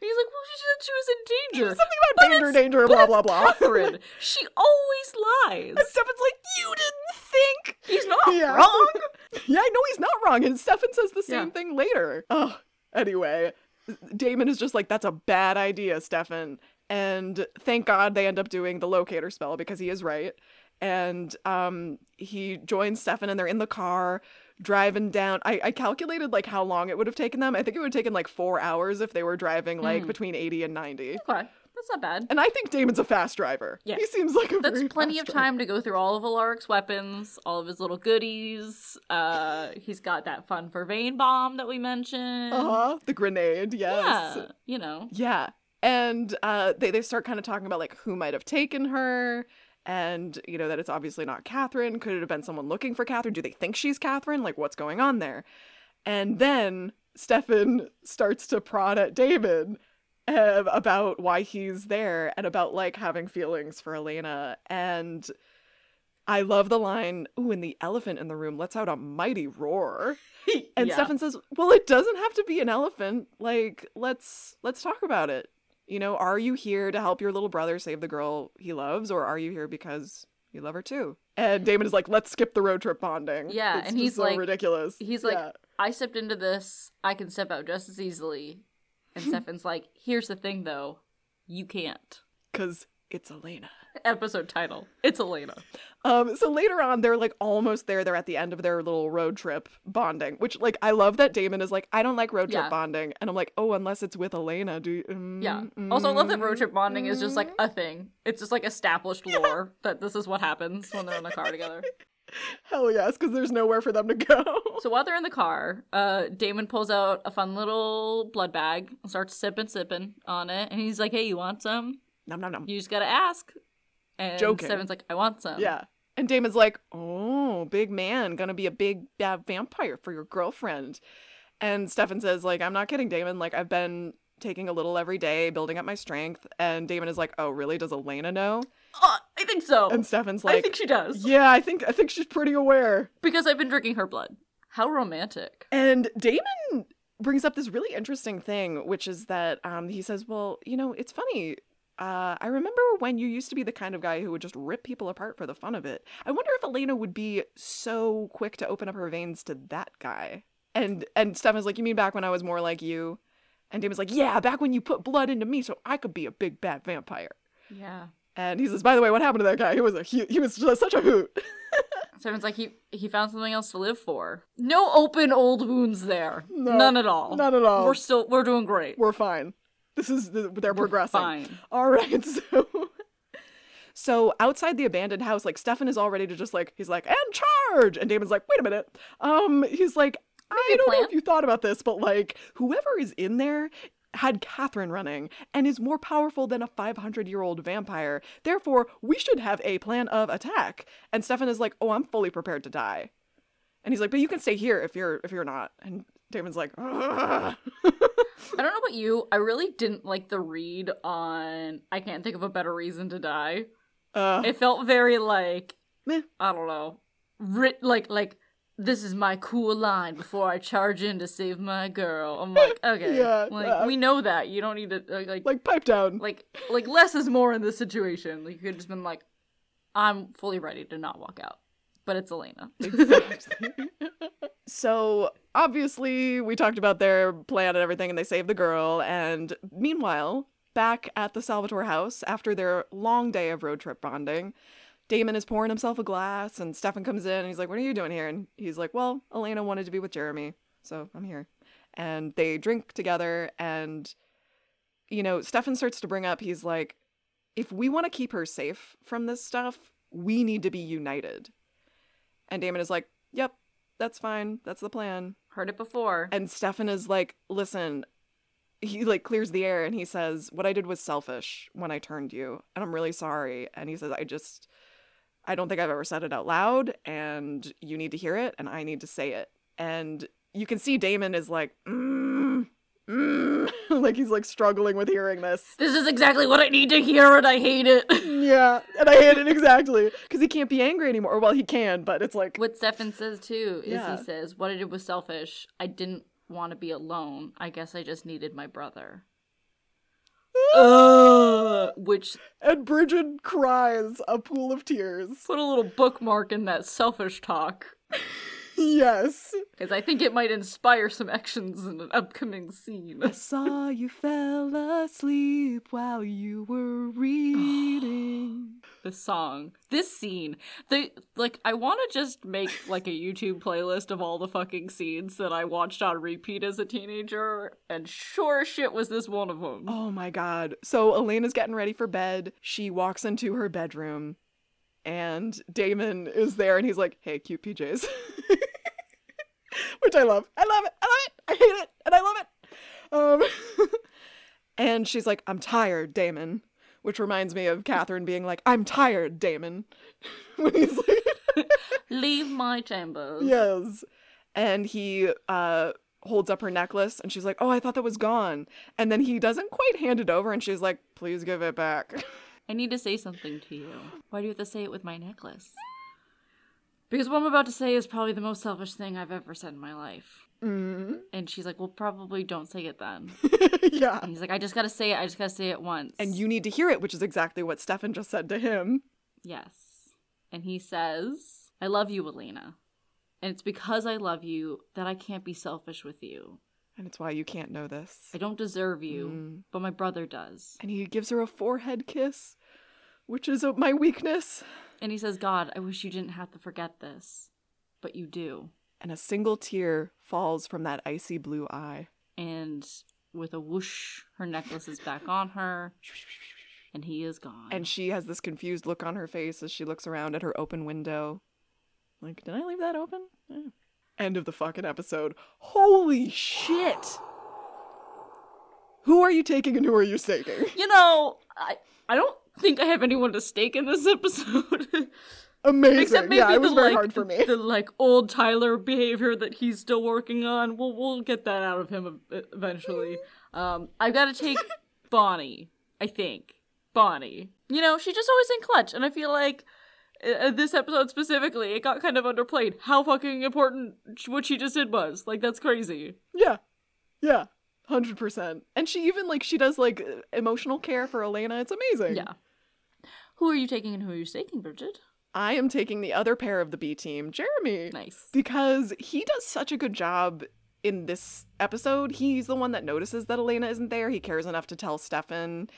Speaker 2: he's like, well, she said she was in danger.
Speaker 1: Something about danger, danger, blah blah blah.
Speaker 2: Katherine. <laughs> she always lies.
Speaker 1: And Stefan's like, you didn't think.
Speaker 2: He's not
Speaker 1: Yeah.
Speaker 2: wrong. <laughs>
Speaker 1: Yeah, I know he's not wrong. And Stefan says the same
Speaker 2: Yeah.
Speaker 1: thing later. Oh, anyway, Damon is just like, that's a bad idea, Stefan. And thank God they end up doing the locator spell because he is right. And um, he joins Stefan and they're in the car driving down. I, I calculated like how long it would have taken them. I think it would have taken like four hours if they were driving like
Speaker 2: Mhm.
Speaker 1: between 80 and 90.
Speaker 2: Okay, that's not bad.
Speaker 1: And I think Damon's a fast driver.
Speaker 2: Yeah.
Speaker 1: He seems like a
Speaker 2: That's plenty of
Speaker 1: driver.
Speaker 2: time to go through all of Alaric's weapons, all of his little goodies. Uh, <laughs> he's got that fun Vervain bomb that we mentioned.
Speaker 1: Uh-huh. The grenade, yes.
Speaker 2: Yeah, you know.
Speaker 1: Yeah. And uh, they, they start kind of talking about like who might have taken her and, you know, that it's obviously not Katherine. Could it have been someone looking for Katherine? Do they think she's Katherine? Like, what's going on there? And then Stefan starts to prod at Damon uh, about why he's there and about like having feelings for Elena. And I love the line, ooh, and the elephant in the room lets out a mighty roar. <laughs> And
Speaker 2: Yeah.
Speaker 1: Stefan says, "Well, it doesn't have to be an elephant. Like, let's let's talk about it. You know, are you here to help your little brother save the girl he loves, or are you here because you love her too?" And Damon is like, "Let's skip the road trip bonding."
Speaker 2: Yeah,
Speaker 1: It's
Speaker 2: and he's
Speaker 1: so
Speaker 2: like-
Speaker 1: ridiculous.
Speaker 2: He's like,
Speaker 1: Yeah.
Speaker 2: I stepped into this. I can step out just as easily. And <laughs> Stefan's like, here's the thing though, you can't.
Speaker 1: "Cause it's Elena." <laughs>
Speaker 2: Episode title. It's Elena.
Speaker 1: Um, so later on, they're like almost there. They're at the end of their little road trip bonding, which like I love that Damon is like, I don't like road trip
Speaker 2: Yeah.
Speaker 1: bonding, and I'm like, oh, unless it's with Elena, do you? mm,
Speaker 2: Yeah. Also, I love that road
Speaker 1: mm,
Speaker 2: trip bonding is just like
Speaker 1: mm."
Speaker 2: a thing. It's just like established lore that this is what happens when they're in the car together. <laughs>
Speaker 1: hell yes, because there's nowhere for them to go.
Speaker 2: So while they're in the car, uh, Damon pulls out a fun little blood bag and starts sipping, sipping on it. And he's like, hey, you want some?
Speaker 1: nom nom nom.
Speaker 2: You just gotta ask. And
Speaker 1: Joking.
Speaker 2: Stefan's like, I want some.
Speaker 1: Yeah. And Damon's like, oh, big man, gonna be a big bad vampire for your girlfriend. And Stefan says, like, I'm not kidding, Damon. Like, I've been taking a little every day, building up my strength. And Damon is like, oh, really? Does Elena know?
Speaker 2: Uh, I think so.
Speaker 1: And Stefan's like, I
Speaker 2: think she does.
Speaker 1: yeah, I think I think she's pretty aware.
Speaker 2: Because I've been drinking her blood. How romantic.
Speaker 1: And Damon brings up this really interesting thing, which is that um, he says, well, you know, it's funny. Uh, I remember when you used to be the kind of guy who would just rip people apart for the fun of it. I wonder if Elena would be so quick to open up her veins to that guy. And and Stefan's like, you mean back when I was more like you? And Damon's like, yeah, back when you put blood into me so I could be a big bad vampire.
Speaker 2: Yeah.
Speaker 1: And he says, "By the way, what happened to that guy? He was a he, he was just such a hoot." <laughs>
Speaker 2: Stefan's like he he found something else to live for. No open old wounds there.
Speaker 1: No,
Speaker 2: None at all.
Speaker 1: None at all.
Speaker 2: We're still we're doing great.
Speaker 1: We're fine. This is they're progressing.
Speaker 2: Fine.
Speaker 1: All right, <laughs> so so outside the abandoned house, like Stefan is all ready to just like he's like and charge, and Damon's like, wait a minute. Um, he's like, I don't know if you thought about this, but like whoever is in there had Katherine running and is more powerful than a 500 year old vampire. Therefore, we should have a plan of attack. And Stefan is like, oh, I'm fully prepared to die. And he's like, but you can stay here if you're if you're not. And Damon's like,
Speaker 2: I don't know about you. I really didn't like the read on I can't think of a better reason to die.
Speaker 1: uh,
Speaker 2: It felt very like
Speaker 1: meh.
Speaker 2: I don't know. Writ like like this is my cool line before I charge in to save my girl. I'm like, <laughs> okay.
Speaker 1: Yeah,
Speaker 2: like
Speaker 1: uh,
Speaker 2: we know that. You don't need to like like
Speaker 1: like pipe down.
Speaker 2: like like less is more in this situation. Like you could just been like, I'm fully ready to not walk out. But it's Elena. <laughs>
Speaker 1: Exactly. so obviously we talked about their plan and everything and they saved the girl and meanwhile back at the salvatore house after their long day of road trip bonding damon is pouring himself a glass and stefan comes in and he's like what are you doing here and he's like well elena wanted to be with jeremy so i'm here and they drink together and you know stefan starts to bring up he's like if we want to keep her safe from this stuff we need to be united and Damon is like, "Yep, that's fine. That's the plan."
Speaker 2: Heard it before.
Speaker 1: And Stefan is like, "Listen." He like clears the air and he says, "What I did was selfish when I turned you, and I'm really sorry." And he says, "I just I don't think I've ever said it out loud, and you need to hear it, and I need to say it." And you can see Damon is like, mm, mm, <laughs> like he's like struggling with hearing this.
Speaker 2: This is exactly what I need to hear and I hate it. <laughs>
Speaker 1: Yeah, and I hate it exactly because he can't be angry anymore. Well, he can, but it's like,
Speaker 2: what Stefan says too is
Speaker 1: Yeah.
Speaker 2: he says, What I did was selfish. I didn't want to be alone. I guess I just needed my brother. <gasps> uh, which
Speaker 1: and Brigid cries a pool of tears.
Speaker 2: put a little bookmark in that selfish talk. <laughs>
Speaker 1: Yes.
Speaker 2: Because I think it might inspire some actions in an upcoming scene.
Speaker 1: I saw you fell asleep while you were <sighs> reading.
Speaker 2: this song this scene the like i want to just make like a youtube playlist of all the fucking scenes that i watched on repeat as a teenager and sure shit was this one of them
Speaker 1: oh my god. So Elena's getting ready for bed. She walks into her bedroom and Damon is there and he's like, hey, cute PJs. <laughs> Which I love. I love it. I love it. I hate it. And I love it. Um, <laughs> and she's like, I'm tired, Damon. Which reminds me of Katherine being like, I'm tired, Damon. <laughs> when he's like,
Speaker 2: leave my chambers
Speaker 1: Yes. And he uh holds up her necklace and she's like, "Oh, I thought that was gone." And then he doesn't quite hand it over and she's like, "Please give it back."
Speaker 2: I need to say something to you why do you have to say it with my necklace because what i'm about to say is probably the most selfish thing i've ever said in my life
Speaker 1: mm.
Speaker 2: and she's like well probably don't say it then <laughs>
Speaker 1: yeah.
Speaker 2: and he's like i just gotta say it i just gotta say it once
Speaker 1: And you need to hear it, which is exactly what Stefan just said to him.
Speaker 2: Yes. And he says, I love you, Elena. And it's because I love you that I can't be selfish with you.
Speaker 1: And it's why you can't know this.
Speaker 2: I don't deserve you,
Speaker 1: Mm.
Speaker 2: but my brother does.
Speaker 1: And he gives her a forehead kiss, which is my weakness.
Speaker 2: And he says, God, I wish you didn't have to forget this, but you do.
Speaker 1: And a single tear falls from that icy blue eye.
Speaker 2: And with a whoosh, her necklace is back on her, and he is gone.
Speaker 1: And she has this confused look on her face as she looks around at her open window. Like, did I leave that open? Eh. End of the fucking episode. Holy shit! Who are you taking and who are you staking?
Speaker 2: you know, I I don't think I have anyone to stake in this <laughs> episode.
Speaker 1: Amazing.
Speaker 2: Except maybe
Speaker 1: yeah, it was
Speaker 2: the
Speaker 1: very
Speaker 2: like
Speaker 1: hard for me.
Speaker 2: the like old Tyler behavior that he's still working on. We'll we'll get that out of him eventually. Um, I've got to take <laughs> Bonnie. I think Bonnie. You know, she's just always in clutch, and I feel like uh, this episode specifically, it got kind of underplayed. How fucking important what she just did was. Like that's crazy.
Speaker 1: Yeah. Yeah. 100%. And she even, like, she does, like, emotional care for Elena. It's amazing.
Speaker 2: Yeah. Who are you taking and who are you staking, Brigid?
Speaker 1: I am taking the other pair of the B team, Jeremy.
Speaker 2: Nice.
Speaker 1: because he does such a good job in this episode. He's the one that notices that Elena isn't there. He cares enough to tell Stefan.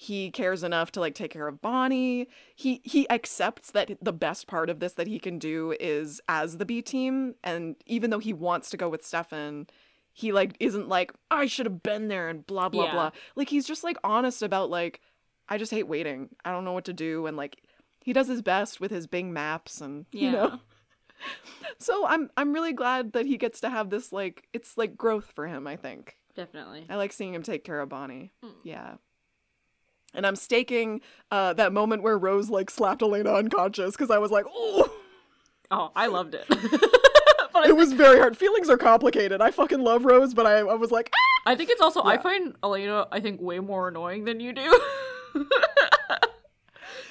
Speaker 1: He cares enough to like take care of Bonnie. He he accepts that the best part of this that he can do is as the B team and even though he wants to go with Stefan, he like isn't like I should have been there and blah blah
Speaker 2: Yeah.
Speaker 1: blah. Like he's just like honest about like I just hate waiting. I don't know what to do and like he does his best with his Bing maps and you know. <laughs> So I'm I'm really glad that he gets to have this like it's like growth for him, I think.
Speaker 2: Definitely.
Speaker 1: I like seeing him take care of Bonnie.
Speaker 2: Mm.
Speaker 1: Yeah. And I'm staking uh, that moment where Rose like slapped Elena unconscious because I was like, oh,
Speaker 2: Oh, I loved it. <laughs> but
Speaker 1: it was very hard. Feelings are complicated. I fucking love Rose, but I, I was like, ah!
Speaker 2: I think it's also I find Elena I think way more annoying than you do. <laughs>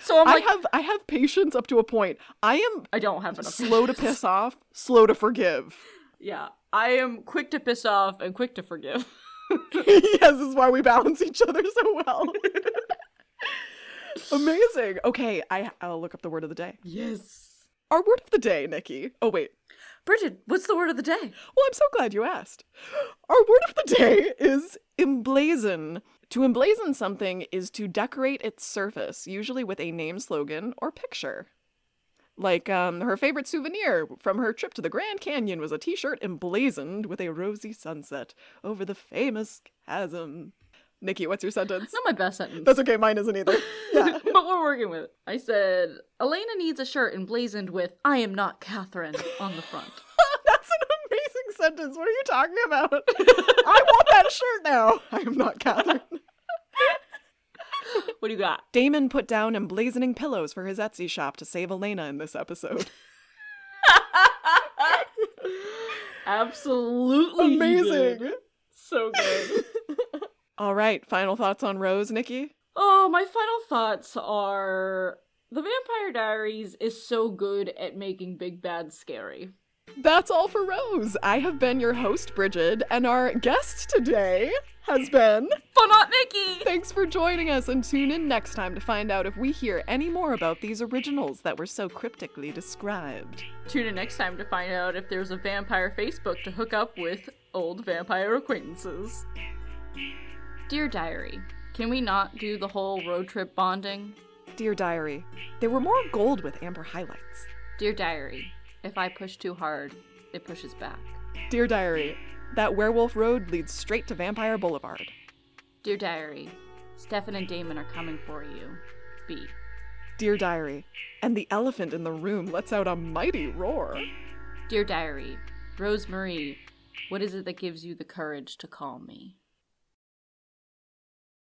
Speaker 2: so I'm
Speaker 1: I have I have patience up to a point. I am
Speaker 2: I don't have enough.
Speaker 1: slow to piss off, slow to forgive.
Speaker 2: Yeah, I am quick to piss off and quick to forgive. <laughs>
Speaker 1: yes, this is why we balance each other so well. Amazing. Okay, I I'll look up the word of the day.
Speaker 2: Yes.
Speaker 1: Our word of the day, Nikki. Oh wait,
Speaker 2: Brigid, what's the word of the day?
Speaker 1: Well, I'm so glad you asked. Our word of the day is emblazon. To emblazon something is to decorate its surface, usually with a name slogan or picture. Like um, her favorite souvenir from her trip to the Grand Canyon was a t shirt emblazoned with a rosy sunset over the famous chasm. Nikki, what's your sentence?
Speaker 2: Not my best sentence.
Speaker 1: That's okay, mine isn't either. Yeah. <laughs>
Speaker 2: but we're working with it. I said, Elena needs a shirt emblazoned with I am not Katherine on the front. <laughs>
Speaker 1: That's an amazing sentence. What are you talking about? <laughs> I want that shirt now. I am not Katherine.
Speaker 2: What do you got?
Speaker 1: Damon put down emblazoning pillows for his Etsy shop to save Elena in this episode.
Speaker 2: Absolutely.
Speaker 1: Amazing.
Speaker 2: So good.
Speaker 1: All right, final thoughts on Rose, Nikki?
Speaker 2: oh, my final thoughts are The Vampire Diaries is so good at making big bad scary.
Speaker 1: That's all for Rose. I have been your host, Brigid, and our guest today has been.
Speaker 2: Fun Aunt Nikki!
Speaker 1: Thanks for joining us, and tune in next time to find out if we hear any more about these originals that were so cryptically described.
Speaker 2: Tune in next time to find out if there's a vampire Facebook to hook up with old vampire acquaintances. Dear Diary, can we not do the whole road trip bonding?
Speaker 1: Dear Diary, there were more gold with amber highlights.
Speaker 2: Dear Diary, if I push too hard, it pushes back.
Speaker 1: Dear Diary, that werewolf road leads straight to Vampire Boulevard.
Speaker 2: Dear Diary, Stefan and Damon are coming for you. B.
Speaker 1: Dear Diary, and the elephant in the room lets out a mighty roar.
Speaker 2: Dear Diary, Rosemarie, what is it that gives you the courage to call me?